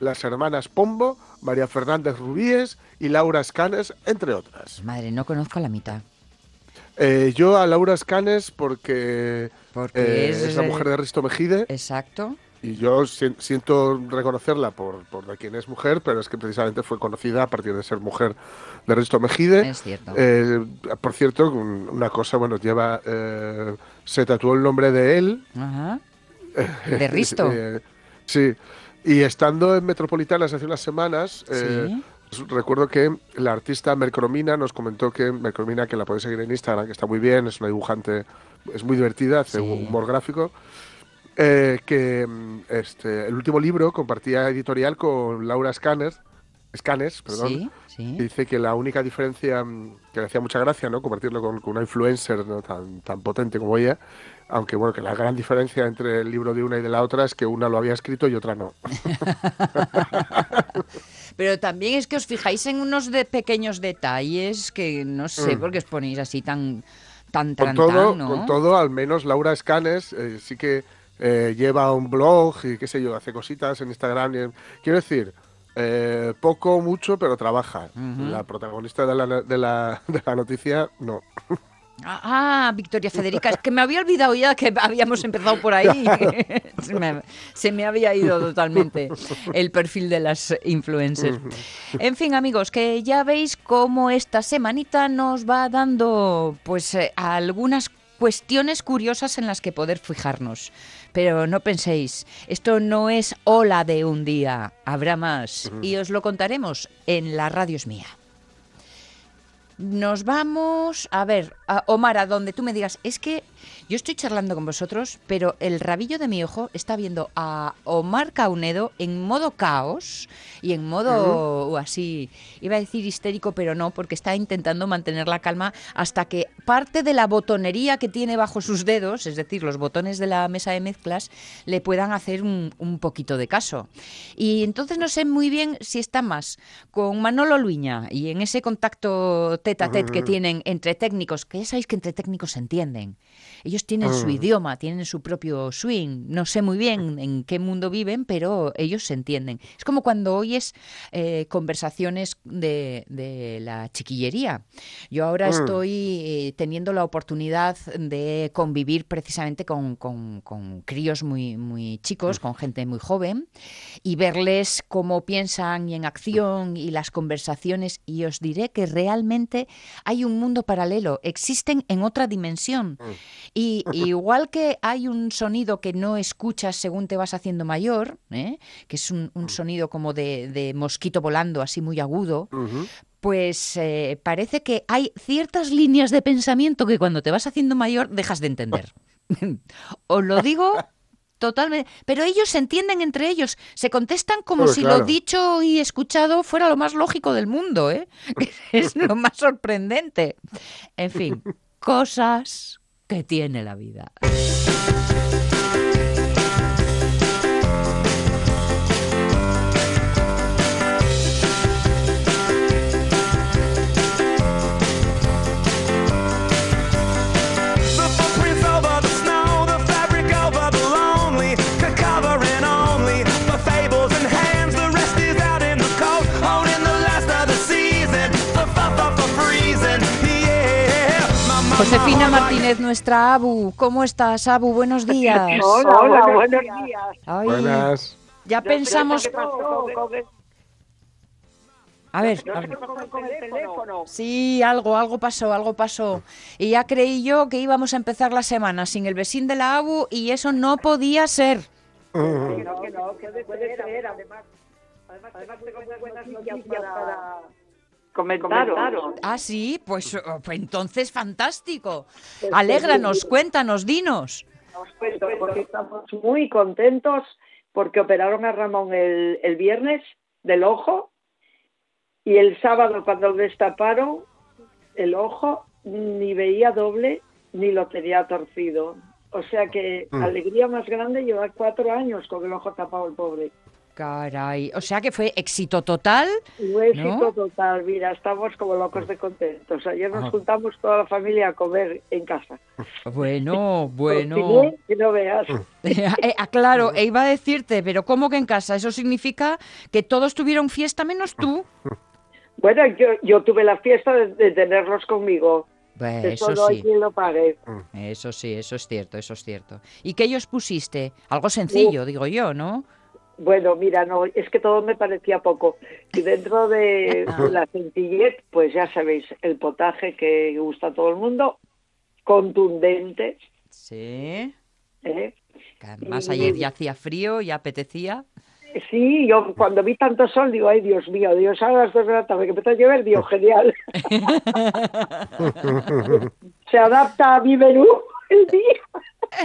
Speaker 2: las hermanas Pombo, María Fernández Rubíes y Laura Escanes, entre otras.
Speaker 1: Madre, no conozco a la mitad.
Speaker 2: Eh, yo a Laura Escanes porque,
Speaker 1: Porque
Speaker 2: eh,
Speaker 1: es,
Speaker 2: es, la mujer de Risto Mejide
Speaker 1: Exacto.
Speaker 2: y yo si- siento reconocerla por, por de quién es mujer, pero es que precisamente fue conocida a partir de ser mujer de Risto Mejide.
Speaker 1: Es cierto.
Speaker 2: Eh, por cierto, un- una cosa, bueno, lleva, se tatuó el nombre de él.
Speaker 1: Ajá. De Risto.
Speaker 2: Sí, y estando en Metropolitanas hace unas semanas,
Speaker 1: Sí.
Speaker 2: Recuerdo que la artista Mercromina nos comentó que Mercromina, que la podéis seguir en Instagram, que está muy bien, es una dibujante, es muy divertida, hace
Speaker 1: Sí.
Speaker 2: humor gráfico. eh, que mm, este, el último libro compartía editorial con Laura Scanes, Scanes, perdón,
Speaker 1: Sí, sí.
Speaker 2: y dice que la única diferencia mm, que le hacía mucha gracia, ¿no? Compartirlo con, con una influencer ¿no? tan, tan potente como ella, aunque bueno, que la gran diferencia entre el libro de una y de la otra es que una lo había escrito y otra no.
Speaker 1: Pero también es que os fijáis en unos de pequeños detalles que no sé
Speaker 2: Mm.
Speaker 1: por qué os ponéis así tan tan
Speaker 2: Con
Speaker 1: tan,
Speaker 2: todo,
Speaker 1: ¿no?
Speaker 2: con todo, al menos Laura Scanes eh, sí que eh, lleva un blog y qué sé yo, hace cositas en Instagram. y en- quiero decir, eh, poco, mucho, pero trabaja. La protagonista de la, de la, de la noticia, no.
Speaker 1: Ah, ah, Victoria Federica, es que me había olvidado ya que habíamos empezado por ahí. se, me, se me había ido totalmente el perfil de las influencers. En fin, amigos, que ya veis cómo esta semanita nos va dando pues eh, algunas cuestiones curiosas en las que poder fijarnos. Pero no penséis, esto no es ola de un día, habrá más y os lo contaremos en La Radio es Mía. Nos vamos a ver, a Omar, a donde tú me digas, es que yo estoy charlando con vosotros, pero el rabillo de mi ojo está viendo a Omar Caunedo en modo caos y en modo así, iba a decir histérico, pero no, porque está intentando mantener la calma hasta que parte de la botonería que tiene bajo sus dedos, es decir, los botones de la mesa de mezclas, le puedan hacer un, un poquito de caso. Y entonces no sé muy bien si está más con Manolo Luña y en ese contacto tete a tete que tienen entre técnicos, que ya sabéis que entre técnicos se entienden. Ellos tienen su idioma, tienen su propio swing. No sé muy bien en qué mundo viven, pero ellos se entienden. Es como cuando oyes eh, conversaciones de, de la chiquillería. Yo ahora estoy eh, teniendo la oportunidad de convivir precisamente con, con- con críos muy, muy chicos, con gente muy joven, y verles cómo piensan y en acción y las conversaciones. Y os diré que realmente hay un mundo paralelo, existen en otra dimensión. Y igual que hay un sonido que no escuchas según te vas haciendo mayor, ¿eh? que es un, un sonido como de, de mosquito volando, así muy agudo, pues eh, parece que hay ciertas líneas de pensamiento que cuando te vas haciendo mayor dejas de entender. os lo digo, totalmente. Pero ellos se entienden entre ellos, se contestan como
Speaker 2: Pues
Speaker 1: si
Speaker 2: claro.
Speaker 1: lo dicho y escuchado fuera lo más lógico del mundo, ¿eh? Es lo más sorprendente. En fin, cosas que tiene la vida. Josefina Martínez, nuestra Abu. ¿Cómo estás, Abu? Buenos días.
Speaker 8: Hola, buenos días.
Speaker 1: Ay,
Speaker 2: Buenas.
Speaker 1: ya pensamos...
Speaker 8: ¿Qué pasó con el,
Speaker 1: A ver,
Speaker 8: no
Speaker 1: a ver.
Speaker 8: qué pasó con el teléfono?
Speaker 1: Sí, algo, algo pasó, algo pasó. Y ya creí yo que íbamos a empezar la semana sin el vecino de la ABU y eso no podía ser.
Speaker 8: No, que no, que puede ser. Además, además tengo muy buenas noticias para comentaros.
Speaker 1: Ah, sí, pues oh, pues entonces fantástico. Alégranos, cuéntanos, dinos.
Speaker 8: Os cuento, porque estamos muy contentos porque operaron a Ramón el, el viernes del ojo y el sábado cuando lo destaparon el ojo ni veía doble ni lo tenía torcido. O sea que
Speaker 2: Mm.
Speaker 8: alegría más grande lleva cuatro años con el ojo tapado el pobre.
Speaker 1: Caray, o sea que fue éxito total.
Speaker 8: Un éxito total, mira, estamos como locos de contentos. Ayer nos
Speaker 1: Ah.
Speaker 8: juntamos toda la familia a comer en casa.
Speaker 1: Bueno, bueno.
Speaker 8: Cociné, que no veas.
Speaker 1: Eh, ah, claro, e iba a decirte, pero ¿cómo que en casa? Eso significa que todos tuvieron fiesta menos tú.
Speaker 8: Bueno, yo, yo tuve la fiesta de, de tenerlos conmigo.
Speaker 1: Pues
Speaker 8: Eso
Speaker 1: eso sí,
Speaker 8: quien lo pague.
Speaker 1: eso sí, eso es cierto, eso es cierto. ¿Y qué ellos pusiste? Algo sencillo, digo yo, ¿no?
Speaker 8: Bueno, mira, no, es que todo me parecía poco. Y dentro de la sencillez, pues ya sabéis, el potaje que gusta a todo el mundo, contundente,
Speaker 1: Sí.
Speaker 8: ¿eh?
Speaker 1: Que además
Speaker 8: Y-
Speaker 1: ayer ya hacía frío, ya apetecía.
Speaker 8: Sí, yo cuando vi tanto sol digo, ay Dios mío, Dios, a las dos de la tarde que empezó a llover, digo, genial. Se adapta a mi menú el día.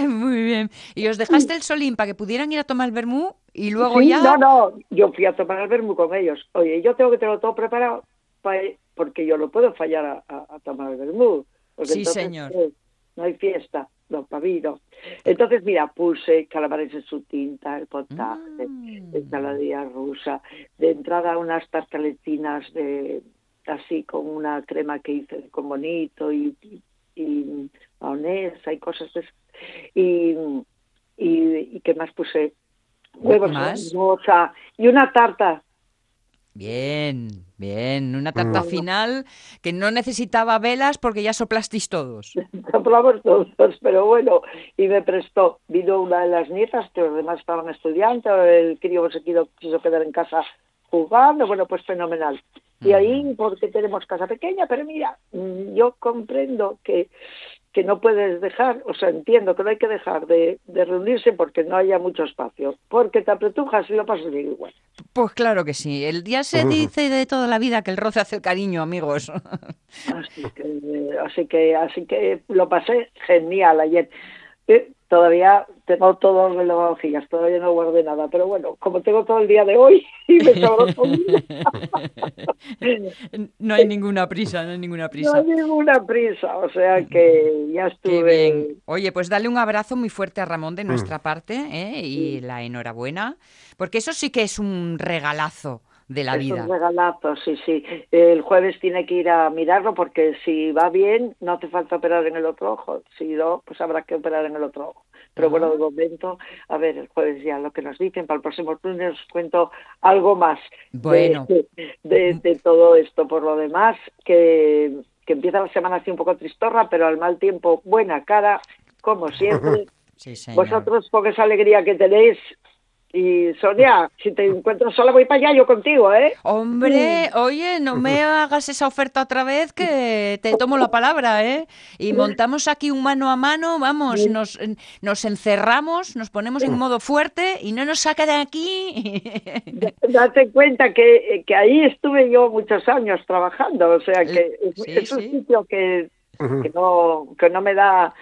Speaker 1: Muy bien. Y os dejaste el solín para que pudieran ir a tomar el vermú y luego
Speaker 8: Sí,
Speaker 1: ya...
Speaker 8: No, no, yo fui a tomar el vermú con ellos. Oye, yo tengo que tenerlo todo preparado pa- porque yo no puedo fallar a, a- a tomar el vermú.
Speaker 1: Sí,
Speaker 8: entonces,
Speaker 1: señor.
Speaker 8: eh, no hay fiesta, no, para mí no. Entonces, mira, puse calamares en su tinta, el potaje,
Speaker 1: Mm.
Speaker 8: ensaladilla rusa, de entrada unas tartaletinas de así con una crema que hice con bonito y, y, y mayonesa y cosas de esas. Y, y, y qué más puse huevos
Speaker 1: ¿Más?
Speaker 8: y una tarta
Speaker 1: Bien, bien. Una tarta final que no necesitaba velas porque ya soplasteis todos.
Speaker 8: Soplamos todos, pero bueno, y me prestó, vino una de las nietas, que los demás estaban estudiando, el crío se quiso, quiso quedar en casa jugando, bueno, pues fenomenal. Y ahí, porque tenemos casa pequeña, pero mira, mm, yo comprendo que, que no puedes dejar, o sea, entiendo que no hay que dejar de, de reunirse porque no haya mucho espacio, porque te apretujas y lo pasas bien igual.
Speaker 1: Pues claro que sí. El día se dice de toda la vida que el roce hace el cariño, amigos.
Speaker 8: Así que, así que, así que lo pasé genial ayer. Eh, todavía tengo todo en las hojillas, todavía no guardé nada, pero bueno, como tengo todo el día de hoy y me sobró
Speaker 1: No hay ninguna prisa, no hay ninguna
Speaker 8: no
Speaker 1: prisa.
Speaker 8: hay ninguna prisa, o sea que ya
Speaker 1: Qué
Speaker 8: estuve.
Speaker 1: bien. Oye, pues dale un abrazo muy fuerte a Ramón de nuestra parte ¿eh? y la enhorabuena, porque eso sí que es un regalazo de la
Speaker 8: Es
Speaker 1: vida.
Speaker 8: un regalazo, sí, sí. El jueves tiene que ir a mirarlo porque si va bien no hace falta operar en el otro ojo. Si no, pues habrá que operar en el otro ojo. Pero bueno, de momento, a ver, el jueves ya lo que nos dicen. Para el próximo lunes os cuento algo más
Speaker 1: Bueno.
Speaker 8: de, de- de todo esto. Por lo demás, que, que empieza la semana así un poco tristorra, pero al mal tiempo, buena cara, como siempre.
Speaker 1: Sí.
Speaker 8: Vosotros con esa alegría que tenéis. Y Sonia, si te encuentro sola voy para allá, yo contigo, ¿eh?
Speaker 1: Hombre, oye, no me hagas esa oferta otra vez que te tomo la palabra, ¿eh? Y montamos aquí un mano a mano, vamos, nos, nos encerramos, nos ponemos en modo fuerte y no nos saca de aquí.
Speaker 8: Date cuenta que, que ahí estuve yo muchos años trabajando, o sea que es,
Speaker 1: Sí,
Speaker 8: es un
Speaker 1: sí.
Speaker 8: sitio que, que no que no me da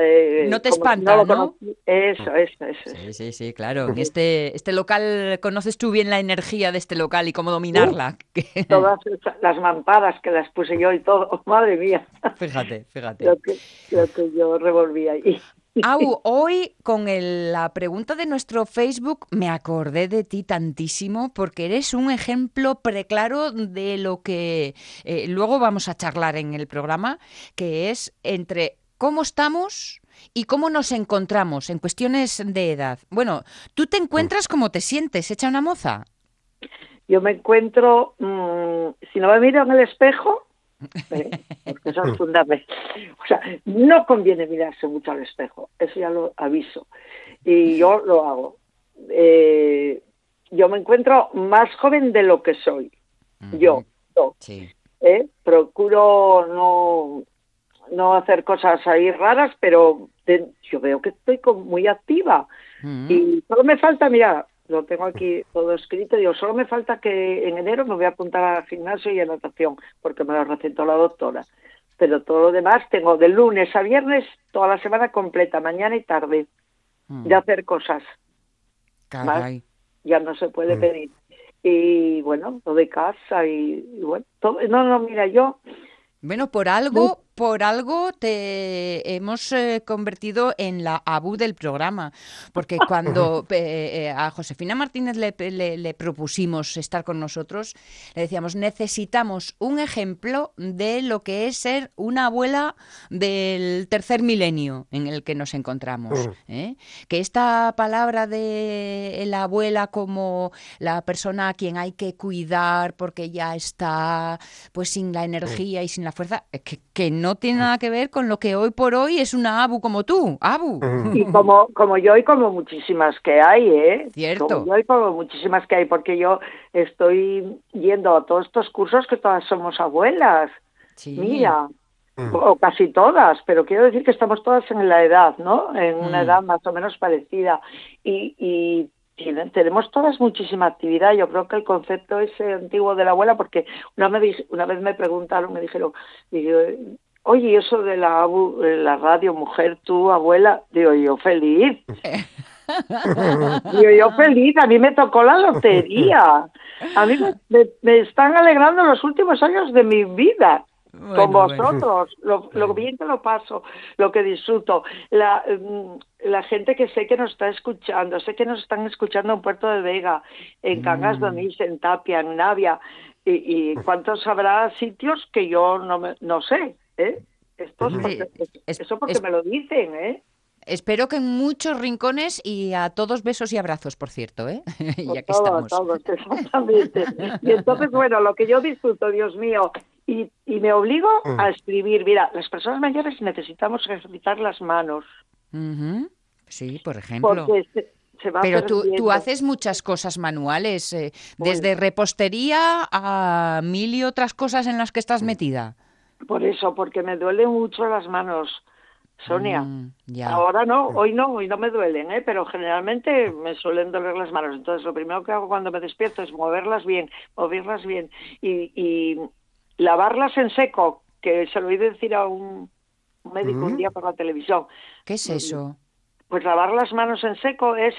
Speaker 8: eh,
Speaker 1: No te
Speaker 8: si
Speaker 1: espanta, ¿no?
Speaker 8: Eso, eso, eso.
Speaker 1: Sí, sí, sí, claro. En este, este local, ¿conoces tú bien la energía de este local y cómo dominarla?
Speaker 8: Todas las mamparas que las puse yo y todo. Madre mía,
Speaker 1: Fíjate, fíjate.
Speaker 8: lo que, lo que yo revolví ahí.
Speaker 1: Au, hoy con el- la pregunta de nuestro Facebook me acordé de ti tantísimo porque eres un ejemplo preclaro de lo que eh, luego vamos a charlar en el programa, que es entre cómo estamos y cómo nos encontramos en cuestiones de edad. Bueno, tú te encuentras como te sientes, hecha una moza.
Speaker 8: Yo me encuentro, mm, si no me miro en el espejo, ¿eh? porque eso es fundamental. O sea, no conviene mirarse mucho al espejo, eso ya lo aviso. Y yo lo hago. Eh, yo me encuentro más joven de lo que soy. Yo, yo.
Speaker 1: Sí.
Speaker 8: ¿eh? Procuro no, no hacer cosas ahí raras, pero de- yo veo que estoy muy activa.
Speaker 1: Mm.
Speaker 8: Y solo me falta, mira, lo tengo aquí todo escrito, digo, solo me falta que en enero me voy a apuntar al gimnasio y a natación, porque me lo recetó la doctora. Pero todo lo demás tengo de lunes a viernes toda la semana completa, mañana y tarde,
Speaker 1: Mm.
Speaker 8: de hacer cosas.
Speaker 1: Caray.
Speaker 8: Ya no se puede pedir. Y bueno, lo de casa y, y bueno, todo, no, no, mira, yo
Speaker 1: Bueno, por algo, por algo te hemos eh, convertido en la abu del programa, porque cuando eh, eh, a Josefina Martínez le, le- le propusimos estar con nosotros, le decíamos, necesitamos un ejemplo de lo que es ser una abuela del tercer milenio en el que nos encontramos. ¿eh? Que esta palabra de la abuela como la persona a quien hay que cuidar porque ya está pues sin la energía y sin la fuerza, que, que no tiene nada que ver con lo que hoy por hoy es una abu como tú, abu.
Speaker 8: Y como, como yo y como muchísimas que hay, ¿eh?
Speaker 1: Cierto.
Speaker 8: Como yo y como muchísimas que hay, porque yo estoy yendo a todos estos cursos que todas somos abuelas.
Speaker 1: Sí.
Speaker 8: Mira, o casi todas, pero quiero decir que estamos todas en la edad, ¿no? En una
Speaker 1: Mm.
Speaker 8: edad más o menos parecida. Y, y tienen- tenemos todas muchísima actividad. Yo creo que el concepto ese antiguo de la abuela, porque una vez, una vez me preguntaron, me dijeron, oye, ¿y eso de la, la radio, mujer, tú, abuela, digo, yo feliz. Digo, yo feliz, a mí me tocó la lotería. A mí me, me- me están alegrando los últimos años de mi vida con
Speaker 1: bueno.
Speaker 8: vosotros, lo, lo bien que lo paso, lo que disfruto, la, mm, la gente que sé que nos está escuchando, sé que nos están escuchando en Puerto de Vega, en Cangas
Speaker 1: Mm.
Speaker 8: de Onís, en Tapia, en Navia, y, y cuántos habrá sitios que yo no, me- no sé, ¿eh? Esto es
Speaker 1: Hombre,
Speaker 8: porque-
Speaker 1: es-
Speaker 8: eso porque
Speaker 1: es-
Speaker 8: me lo dicen, ¿eh?
Speaker 1: Espero que en muchos rincones y a todos besos y abrazos, por cierto, ¿eh? ya que
Speaker 8: Todos,
Speaker 1: estamos.
Speaker 8: todos, exactamente. Y entonces, bueno, lo que yo disfruto, Dios mío, y, y me obligo a escribir. Mira, las personas mayores necesitamos ejercitar las manos.
Speaker 1: Sí, por ejemplo.
Speaker 8: porque se, se va
Speaker 1: Pero tú, haces muchas cosas manuales, eh,
Speaker 8: Bueno.
Speaker 1: desde repostería a mil y otras cosas en las que estás metida.
Speaker 8: Por eso, porque me duelen mucho las manos, Sonia.
Speaker 1: Mm, ya.
Speaker 8: Ahora no, hoy no, hoy no me duelen, ¿eh? pero generalmente me suelen doler las manos. Entonces, lo primero que hago cuando me despierto es moverlas bien, moverlas bien y, y lavarlas en seco, que se lo oí decir a un médico un día por la televisión.
Speaker 1: ¿Qué es eso?
Speaker 8: Pues lavar las manos en seco es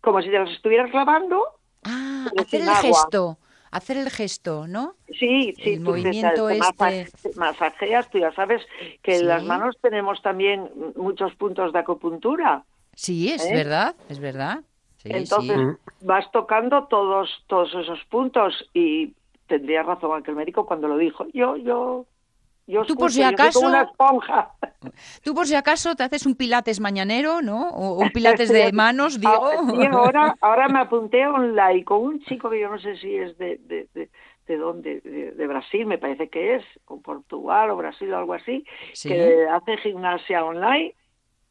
Speaker 8: como si te las estuvieras lavando.
Speaker 1: Ah, hacer el
Speaker 8: agua.
Speaker 1: gesto, hacer el gesto, ¿no?
Speaker 8: Sí, sí,
Speaker 1: El
Speaker 8: tú
Speaker 1: movimiento
Speaker 8: te
Speaker 1: este.
Speaker 8: masa- masajeas, tú ya sabes que
Speaker 1: Sí.
Speaker 8: en las manos tenemos también muchos puntos de acupuntura.
Speaker 1: Sí, es
Speaker 8: ¿Eh?
Speaker 1: verdad, es verdad. Sí,
Speaker 8: Entonces
Speaker 1: sí.
Speaker 8: vas tocando todos todos esos puntos y tendría razón aquel médico cuando lo dijo. Yo yo yo
Speaker 1: Tú, por si acaso-
Speaker 8: una esponja.
Speaker 1: Tú por si acaso te haces un pilates mañanero, ¿no? O un pilates de manos, digo.
Speaker 8: Ah, sí, ahora, ahora me apunté online con un chico que yo no sé si es de, de, de, de dónde, de, de Brasil, me parece que es, o Portugal o Brasil o algo así,
Speaker 1: Sí.
Speaker 8: que hace gimnasia online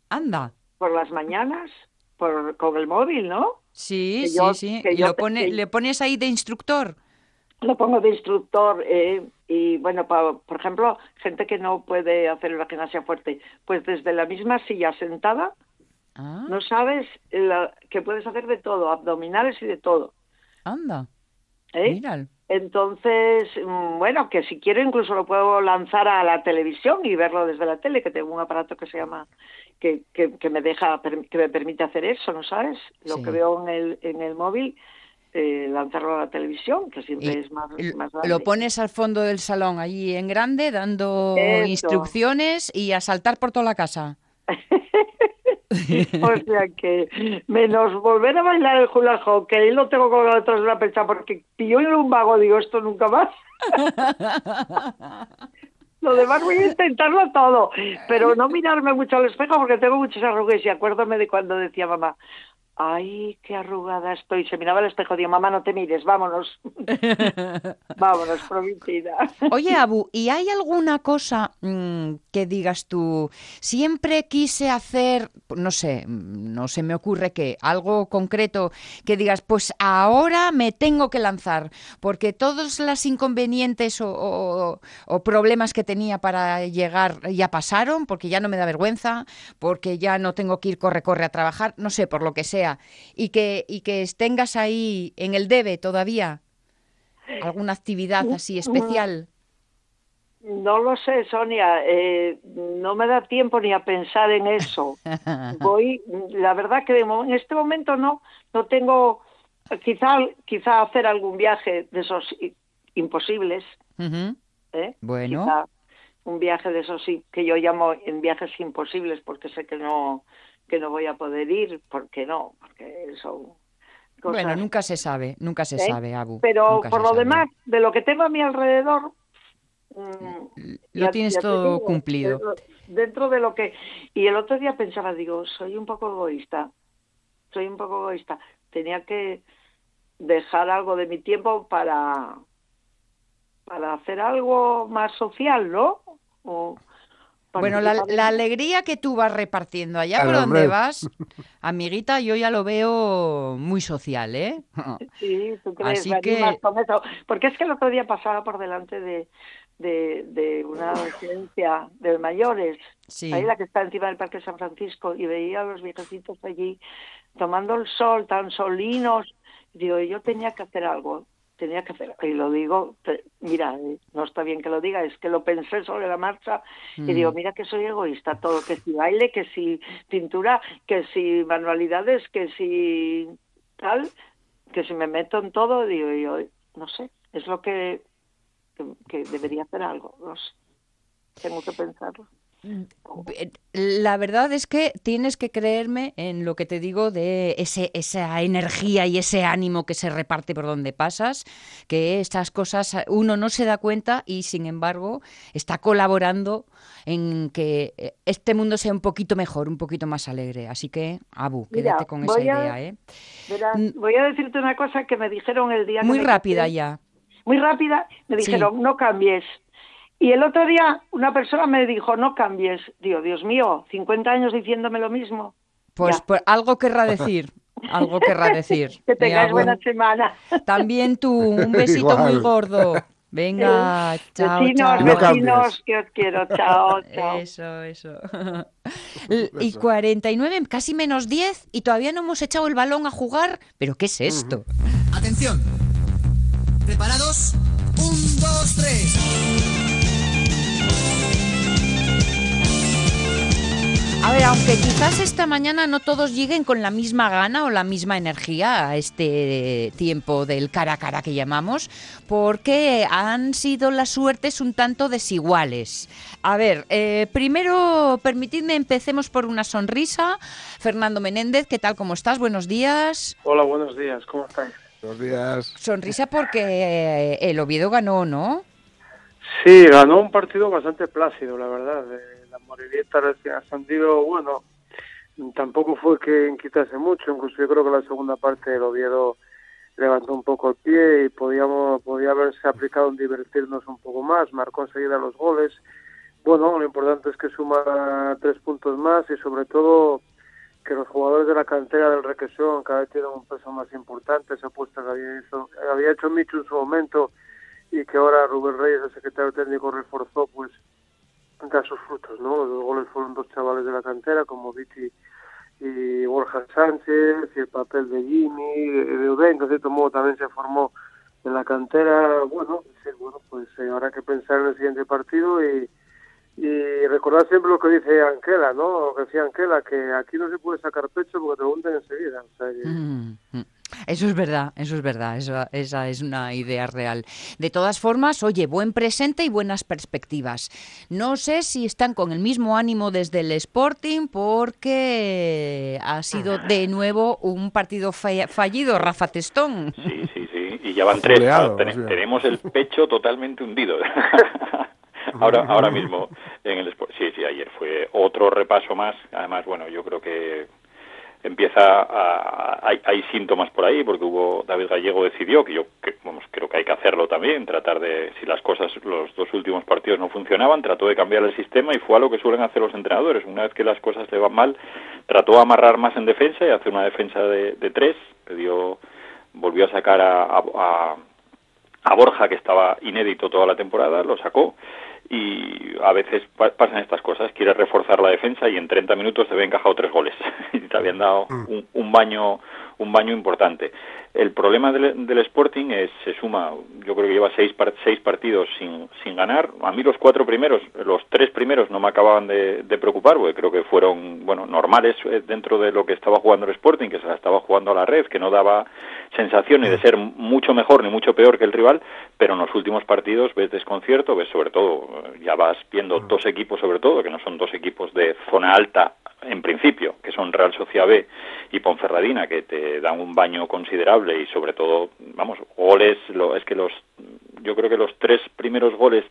Speaker 1: Anda.
Speaker 8: por las mañanas por, con el móvil, ¿no?
Speaker 1: Sí,
Speaker 8: Que
Speaker 1: sí,
Speaker 8: yo-
Speaker 1: sí.
Speaker 8: que
Speaker 1: Y
Speaker 8: yo
Speaker 1: lo pone,
Speaker 8: que-
Speaker 1: le pones ahí de instructor.
Speaker 8: Lo pongo de instructor eh, y bueno, pa- por ejemplo, gente que no puede hacer la gimnasia fuerte, pues desde la misma silla sentada,
Speaker 1: Ah,
Speaker 8: no sabes la- que puedes hacer de todo, abdominales y de todo.
Speaker 1: anda.
Speaker 8: ¿eh? Entonces, mm, bueno, que si quiero incluso lo puedo lanzar a la televisión y verlo desde la tele, que tengo un aparato que se llama, que, que, que me deja, que me permite hacer eso, ¿no sabes? Lo
Speaker 1: Sí.
Speaker 8: que veo en el, en el móvil, eh, lanzarlo a la televisión, que siempre
Speaker 1: Y
Speaker 8: es más, más grande.
Speaker 1: Lo pones al fondo del salón, allí en grande, dando
Speaker 8: Eso.
Speaker 1: instrucciones y a saltar por toda la casa.
Speaker 8: O sea que, menos volver a bailar el hula hoop, que ahí lo tengo colgado detrás de la pecha, porque yo en un vago digo esto nunca más. Lo demás voy a intentarlo todo, pero no mirarme mucho al espejo porque tengo muchas arrugas y acuérdame de cuando decía mamá, ay, qué arrugada estoy. Se miraba al espejo y digo, mamá, no te mires, vámonos. vámonos, provincida.
Speaker 1: Oye, Abu, ¿y hay alguna cosa mm, que digas tú, siempre quise hacer, no sé, no se me ocurre que, algo concreto que digas, pues ahora me tengo que lanzar, porque todos los inconvenientes o, o- o problemas que tenía para llegar ya pasaron, porque ya no me da vergüenza, porque ya no tengo que ir corre, corre a trabajar, no sé, por lo que sea, y que, y que tengas ahí en el debe todavía alguna actividad así especial.
Speaker 8: No lo sé, Sonia, eh, no me da tiempo ni a pensar en eso. Voy, la verdad que en este momento no, no tengo, quizá, quizá hacer algún viaje de esos imposibles. ¿eh?
Speaker 1: Bueno.
Speaker 8: Quizá un viaje de esos que yo llamo en viajes imposibles porque sé que no, que no voy a poder ir, porque no, porque son cosas.
Speaker 1: Bueno, nunca se sabe, nunca se
Speaker 8: ¿eh?
Speaker 1: sabe, Abu.
Speaker 8: Pero
Speaker 1: nunca
Speaker 8: por lo
Speaker 1: sabe.
Speaker 8: demás, de lo que tengo a mi alrededor, mm,
Speaker 1: Lo
Speaker 8: ya-
Speaker 1: tienes
Speaker 8: ya
Speaker 1: todo
Speaker 8: digo,
Speaker 1: cumplido.
Speaker 8: Dentro, dentro de lo que... Y el otro día pensaba, digo, soy un poco egoísta, soy un poco egoísta. Tenía que dejar algo de mi tiempo para para hacer algo más social, ¿no? O
Speaker 1: Bueno, la, la alegría que tú vas repartiendo allá por donde vas, amiguita, yo ya lo veo muy social, ¿eh?
Speaker 8: Sí, tú crees,
Speaker 1: Así que-
Speaker 8: con eso. Porque es que el otro día pasaba por delante de, de, de una residencia de mayores,
Speaker 1: Sí.
Speaker 8: ahí la que está encima del Parque San Francisco, y veía a los viejecitos allí tomando el sol, tan solinos. Digo, yo tenía que hacer algo, tenía que hacer, y lo digo, te- mira, no está bien que lo diga, es que lo pensé sobre la marcha y digo,
Speaker 1: Mm.
Speaker 8: mira que soy egoísta, todo, que si baile, que si pintura, que si manualidades, que si tal, que si me meto en todo, digo yo, no sé, es lo que, que, que debería hacer algo, no sé, tengo que pensarlo.
Speaker 1: La verdad es que tienes que creerme en lo que te digo de ese, esa energía y ese ánimo que se reparte por donde pasas, que estas cosas uno no se da cuenta y sin embargo está colaborando en que eh, este mundo sea un poquito mejor, un poquito más alegre. Así que, Abu,
Speaker 8: Mira,
Speaker 1: quédate con esa
Speaker 8: a-
Speaker 1: idea, ¿eh?
Speaker 8: Verás,
Speaker 1: Mm.
Speaker 8: voy a decirte una cosa que me dijeron el día
Speaker 1: Muy rápida ya.
Speaker 8: muy rápida, me
Speaker 1: Sí.
Speaker 8: dijeron, no cambies. Y el otro día una persona me dijo, no cambies. Digo, Dios mío, 50 años diciéndome lo mismo.
Speaker 1: Pues, pues algo querrá decir, algo querrá decir.
Speaker 8: Que tengáis buena semana.
Speaker 1: También tú, un besito muy gordo. Venga, chao,
Speaker 8: vecinos,
Speaker 1: chao.
Speaker 2: No
Speaker 8: vecinos, que os quiero. Chao, chao.
Speaker 1: Eso, eso. Y 49, casi menos 10, y todavía no hemos echado el balón a jugar. ¿Pero qué es esto?
Speaker 9: Atención. ¿Preparados? Un, dos, tres.
Speaker 1: A ver, aunque quizás esta mañana no todos lleguen con la misma gana o la misma energía a este tiempo del cara a cara que llamamos, porque han sido las suertes un tanto desiguales. A ver, eh, primero permitidme empecemos por una sonrisa. Fernando Menéndez, ¿qué tal? ¿Cómo estás? Buenos días.
Speaker 10: Hola, buenos días, ¿cómo estáis?
Speaker 2: Buenos días.
Speaker 1: Sonrisa porque eh, el Oviedo ganó, ¿no?
Speaker 10: Sí, ganó un partido bastante plácido, la verdad. Eh, La Morelieta recién ascendido, bueno, tampoco fue que quitase mucho, incluso yo creo que la segunda parte el Oviedo levantó un poco el pie y podíamos podía haberse aplicado en divertirnos un poco más, marcó enseguida los goles. Bueno, lo importante es que suma tres puntos más y sobre todo que los jugadores de la cantera del Requesón cada vez tienen un peso más importante, esa apuesta que había hecho, había hecho Micho en su momento y que ahora Rubén Reyes, el secretario técnico, reforzó, pues da sus frutos, ¿no? Los goles fueron dos chavales de la cantera, como Viti y Borja Sánchez, y el papel de Jimmy, de que de cierto modo también se formó en la cantera, bueno, sí, bueno, pues eh, habrá que pensar en el siguiente partido y, y recordar siempre lo que dice Anquela, ¿no? Lo que decía Anquela, que aquí no se puede sacar pecho porque te preguntan enseguida. O sea, que-
Speaker 1: Mm, mm. Eso es verdad, eso es verdad, esa, esa es una idea real. De todas formas, oye, buen presente y buenas perspectivas. No sé si están con el mismo ánimo desde el Sporting porque ha sido de nuevo un partido fallido, Rafa Testón.
Speaker 11: Sí, sí, sí. Y ya van tres.
Speaker 2: Oleado,
Speaker 11: Ten- tenemos el pecho totalmente hundido. ahora, ahora mismo en el Sport- Sí, sí, ayer fue otro repaso más. Además, bueno, yo creo que empieza a, hay, hay síntomas por ahí porque hubo David Gallego decidió que yo que, vamos creo que hay que hacerlo también tratar de si las cosas los dos últimos partidos no funcionaban trató de cambiar el sistema y fue a lo que suelen hacer los entrenadores. Una vez que las cosas le van mal trató de amarrar más en defensa y hacer una defensa de, de tres. Le dio volvió a sacar a, a, a- a Borja que estaba inédito toda la temporada lo sacó y a veces pa- pasan estas cosas, quieres reforzar la defensa y en 30 minutos te había encajado tres goles. Y te habían dado un, un baño un baño importante. El problema del, del Sporting es se suma, yo creo que lleva seis, seis partidos sin, sin ganar. A mí los cuatro primeros, los tres primeros no me acababan de, de preocupar, porque creo que fueron bueno normales eh, dentro de lo que estaba jugando el Sporting, que se la estaba jugando a la red, que no daba sensación ni de ser mucho mejor ni mucho peor que el rival, pero en los últimos partidos ves desconcierto, ves sobre todo, eh, ya vas viendo dos equipos sobre todo, que no son dos equipos de zona alta en principio, que son Real Sociedad B y Ponferradina, que te dan un baño considerable y sobre todo, vamos, goles, lo, es que los, yo creo que los tres primeros goles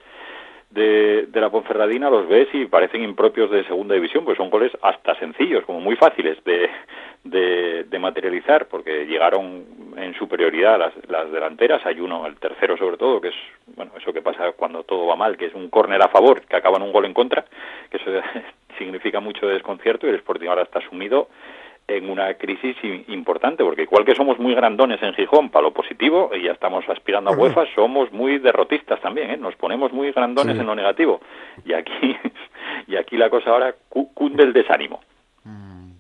Speaker 11: de, de la Ponferradina los ves y parecen impropios de segunda división, pues son goles hasta sencillos, como muy fáciles de, de, de materializar, porque llegaron en superioridad las, las delanteras, hay uno, el tercero sobre todo, que es, bueno, eso que pasa cuando todo va mal, que es un córner a favor, que acaba en un gol en contra, que eso significa mucho de desconcierto y el Sporting ahora está sumido en una crisis importante, porque igual que somos muy grandones en Gijón para lo positivo y ya estamos aspirando a UEFA, somos muy derrotistas también, ¿eh? nos ponemos muy grandones
Speaker 2: Sí.
Speaker 11: en lo negativo. Y aquí, y aquí la cosa ahora cu- cunde el desánimo.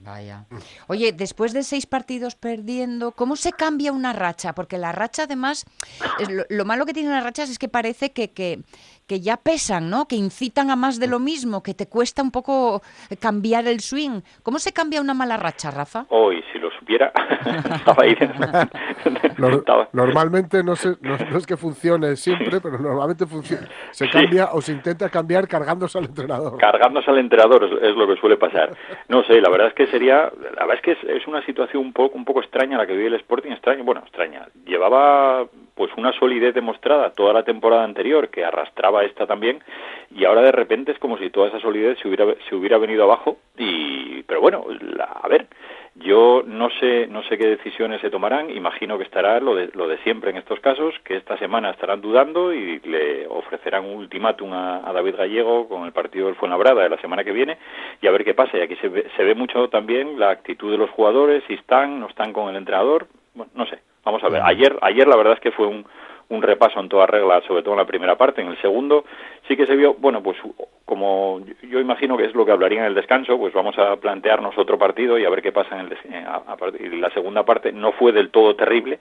Speaker 1: Vaya. Oye, después de seis partidos perdiendo, ¿cómo se cambia una racha? Porque la racha, además, es lo, lo malo que tienen las rachas es que parece que, que, que ya pesan, ¿no? Que incitan a más de lo mismo, que te cuesta un poco cambiar el swing. ¿Cómo se cambia una mala racha, Rafa?
Speaker 11: Hoy, si lo supiera, estaba ahí. Estaba-
Speaker 2: normalmente no, se- no- no es que funcione siempre, pero normalmente funciona. Se cambia o se intenta cambiar cargándose al entrenador.
Speaker 11: cargándose al entrenador es, es lo que suele pasar. No sé, la verdad es que sería, la verdad es que es, es una situación un poco, un poco extraña la que vive el Sporting, extraña, bueno, extraña. Llevaba pues una solidez demostrada toda la temporada anterior que arrastraba esta también y ahora de repente es como si toda esa solidez se hubiera se hubiera venido abajo y pero bueno, la- a ver, yo no sé no sé qué decisiones se tomarán, imagino que estará lo de, lo de siempre en estos casos, que esta semana estarán dudando y le ofrecerán un ultimátum a, David Gallego con el partido del Fuenlabrada de la semana que viene y a ver qué pasa. Y aquí se ve, se ve mucho también la actitud de los jugadores, si están, no están con el entrenador, bueno, no sé, vamos a ver. Ayer, ayer la verdad es que fue un, un repaso en toda regla, sobre todo en la primera parte. En el segundo sí que se vio, bueno, pues como yo imagino que es lo que hablaría en el descanso, pues vamos a plantearnos otro partido y a ver qué pasa en el eh, a- la segunda parte no fue del todo terrible,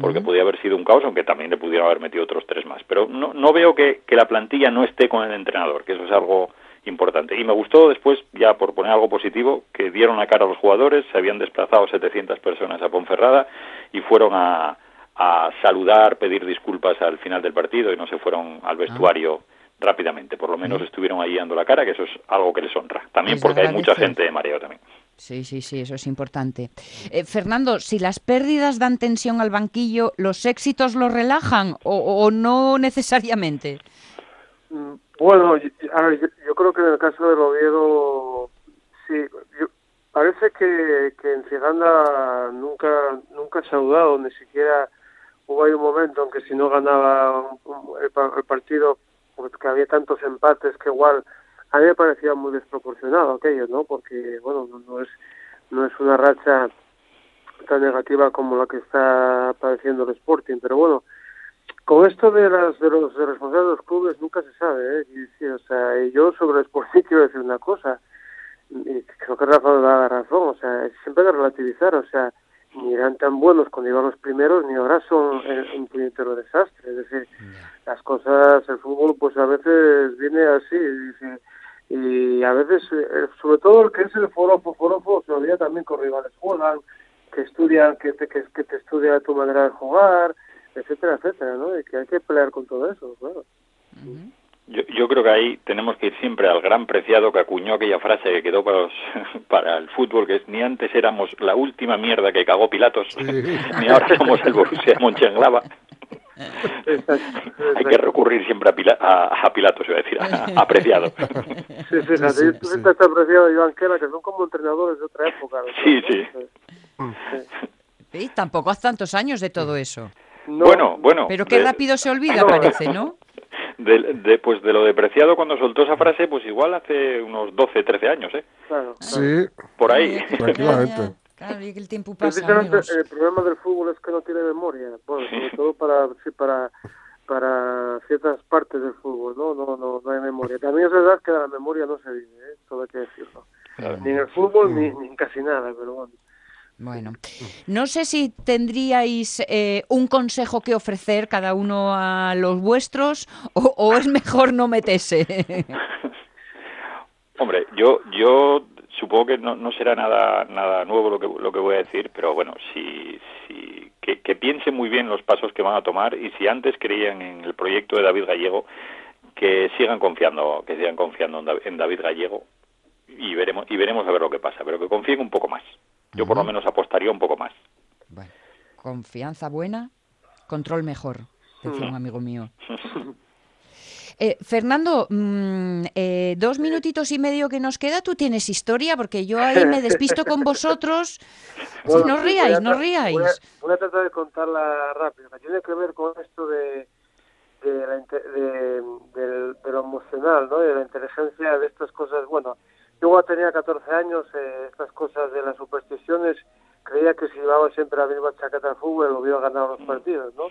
Speaker 11: porque podía haber sido un caos, aunque también le pudieron haber metido otros tres más. Pero no, no veo que, que la plantilla no esté con el entrenador, que eso es algo importante. Y me gustó después, ya por poner algo positivo, que dieron la cara a los jugadores, se habían desplazado 700 personas a Ponferrada y fueron a, a saludar, pedir disculpas al final del partido y no se fueron al vestuario rápidamente. Por lo menos estuvieron ahí dando la cara, que eso es algo que les honra. También porque hay mucha gente de mareo también.
Speaker 1: Sí, sí, sí, eso es importante. Eh, Fernando, si las pérdidas dan tensión al banquillo, ¿los éxitos lo relajan o, o no necesariamente?
Speaker 10: Mm, Bueno, a ver, yo, yo creo que en el caso del Oviedo, sí, yo- parece que, que en Ciganda nunca, nunca se ha dudado, ni siquiera hubo ahí un momento en que si no ganaba el, pa- el partido, pues que había tantos empates que igual a mí me parecía muy desproporcionado aquello, ¿no? Porque, bueno, no, no es no es una racha tan negativa como la que está padeciendo el Sporting, pero bueno, con esto de las de los de responsables de los clubes nunca se sabe, ¿eh? Y sí, o sea, yo sobre el Sporting quiero decir una cosa, y creo que Rafa da la razón, o sea, siempre hay que relativizar, o sea, ni eran tan buenos cuando iban los primeros, ni ahora son eh, un puñetero desastre. Es decir, las cosas, el fútbol, pues a veces viene así. dice, y a veces, eh, sobre todo el que es el forofo, forofo se olvida también con rivales juegan, que estudian, que te, que, que te estudia tu manera de jugar, etcétera, etcétera, ¿no? Y que hay que pelear con todo eso, claro.
Speaker 11: Yo, yo creo que ahí tenemos que ir siempre al gran preciado que acuñó aquella frase que quedó para, los- para el fútbol, que es ni antes éramos la última mierda que cagó Pilatos, ni ahora somos el Borussia de. Hay que recurrir siempre a, Pila- a, a Pilatos, iba a decir, a, a Preciado.
Speaker 10: Sí,
Speaker 11: Sí,
Speaker 10: tú estás apreciado de Iván Kela, que son como entrenadores de otra época. ¿no?
Speaker 11: Sí, sí.
Speaker 1: Sí, tampoco hace tantos años de todo eso.
Speaker 11: Bueno, bueno.
Speaker 1: Pero qué
Speaker 11: de-
Speaker 1: rápido se olvida,
Speaker 11: No.
Speaker 1: parece, ¿no?
Speaker 11: De, de- pues de lo de Preciado cuando soltó esa frase, pues igual hace unos 12, 13 años, ¿eh?
Speaker 10: Claro.
Speaker 2: Sí.
Speaker 11: Por ahí.
Speaker 2: Tranquilamente.
Speaker 1: Claro, y que el tiempo pasa, amigos.
Speaker 10: el problema del fútbol es que no tiene memoria, bueno, sobre todo para sí, para para ciertas partes del fútbol, no no no no hay memoria. También es verdad que la memoria no se vive, ¿eh? todo hay que decirlo. Ni en el fútbol ni, ni en casi nada, pero bueno.
Speaker 1: Bueno, no sé si tendríais eh, un consejo que ofrecer cada uno a los vuestros o, o es mejor no meterse.
Speaker 11: Hombre, yo yo supongo que no, no será nada nada nuevo lo que lo que voy a decir, pero bueno, si, si que, que piensen muy bien los pasos que van a tomar y si antes creían en el proyecto de David Gallego, que sigan confiando, que sigan confiando en David Gallego y veremos y veremos a ver lo que pasa, pero que confíen un poco más. Yo por lo menos apostaría un poco más.
Speaker 1: Confianza buena, control mejor, decía
Speaker 11: Mm.
Speaker 1: un amigo mío. Eh, Fernando, mm, eh, dos minutitos y medio que nos queda, tú tienes historia, porque yo ahí me despisto con vosotros.
Speaker 10: Bueno,
Speaker 1: no ríais,
Speaker 10: voy a
Speaker 1: no
Speaker 10: tra- Voy a,
Speaker 1: ríais.
Speaker 10: voy a tratar de contarla rápido. que Tiene que ver con esto de de, la de lo emocional, ¿no? De la inteligencia de estas cosas. Bueno, yo cuando tenía 14 años, eh, estas cosas de las supersticiones, creía que si llevaba siempre la misma chaqueta al fútbol, lo hubiera ganado los partidos, ¿no?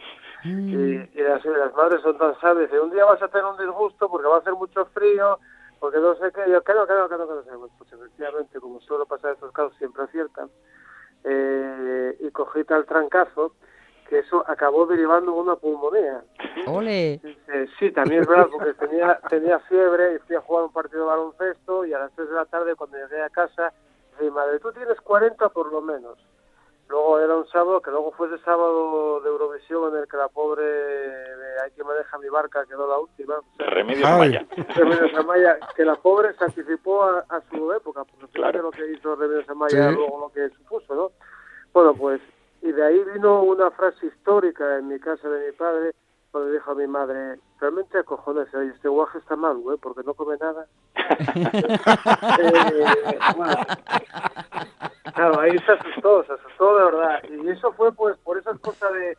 Speaker 10: Y, y las, madres son tan sabias, un día vas a tener un disgusto porque va a hacer mucho frío, porque no sé qué, yo, no, que no sé. Bueno, Pues efectivamente, como suele pasar en estos casos, siempre aciertan. Eh, y cogí tal trancazo que eso acabó derivando en una pulmonía.
Speaker 1: Ole.
Speaker 10: Eh, sí, también es verdad, porque tenía, tenía fiebre y fui a jugar un partido de baloncesto y a las 3 de la tarde cuando llegué a casa, dije, madre, tú tienes 40 por lo menos. Luego era un sábado, que luego fue ese sábado de Eurovisión en el que la pobre de Hay que maneja mi barca quedó la última. O sea,
Speaker 11: Remedios
Speaker 2: Ay.
Speaker 11: Amaya.
Speaker 10: Remedios Amaya, que la pobre se anticipó a, a su época, porque fíjate
Speaker 11: Claro.
Speaker 10: lo que hizo Remedios Amaya,
Speaker 2: Sí.
Speaker 10: luego lo que supuso, ¿no? Bueno, pues, y de ahí vino una frase histórica en mi casa de mi padre, cuando dijo a mi madre, realmente acojones, oye, este guaje está mal, güey, porque no come nada. Eh, bueno, claro, ahí se asustó, se asustó de verdad. Y eso fue pues por esas cosas de,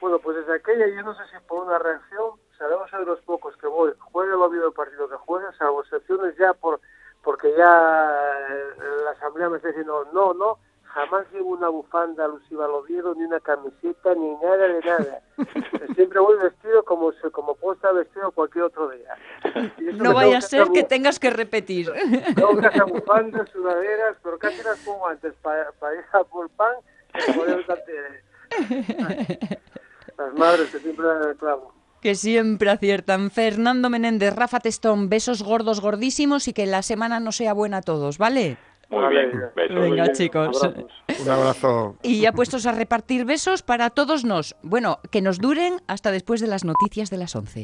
Speaker 10: bueno, pues desde aquella, yo no sé si por una reacción, sabemos de los pocos que voy, juegue o ha habido el partido que juegue, salvo excepciones ya por porque ya eh, la asamblea me está diciendo, no, no, jamás llevo una bufanda alusiva al Oviedo, ni una camiseta, ni nada de nada. Siempre voy vestido como como puedo estar vestido cualquier otro día. Y
Speaker 1: No vaya a ser que tengas que repetir.
Speaker 10: Tengo bufandas, sudaderas, pero casi las pongo antes para ir a por pan que poner Las madres que siempre dan el clavo.
Speaker 1: Que siempre aciertan. Fernando Menéndez, Rafa Testón, besos gordos, gordísimos y que la semana no sea buena a todos, ¿vale?
Speaker 11: Muy
Speaker 10: Vale,
Speaker 11: bien. Besos.
Speaker 1: Venga,
Speaker 10: bien,
Speaker 1: chicos.
Speaker 10: abrazos.
Speaker 2: Un abrazo.
Speaker 1: Y ya puestos a repartir besos para todos nos. Bueno, que nos duren hasta después de las noticias de las 11.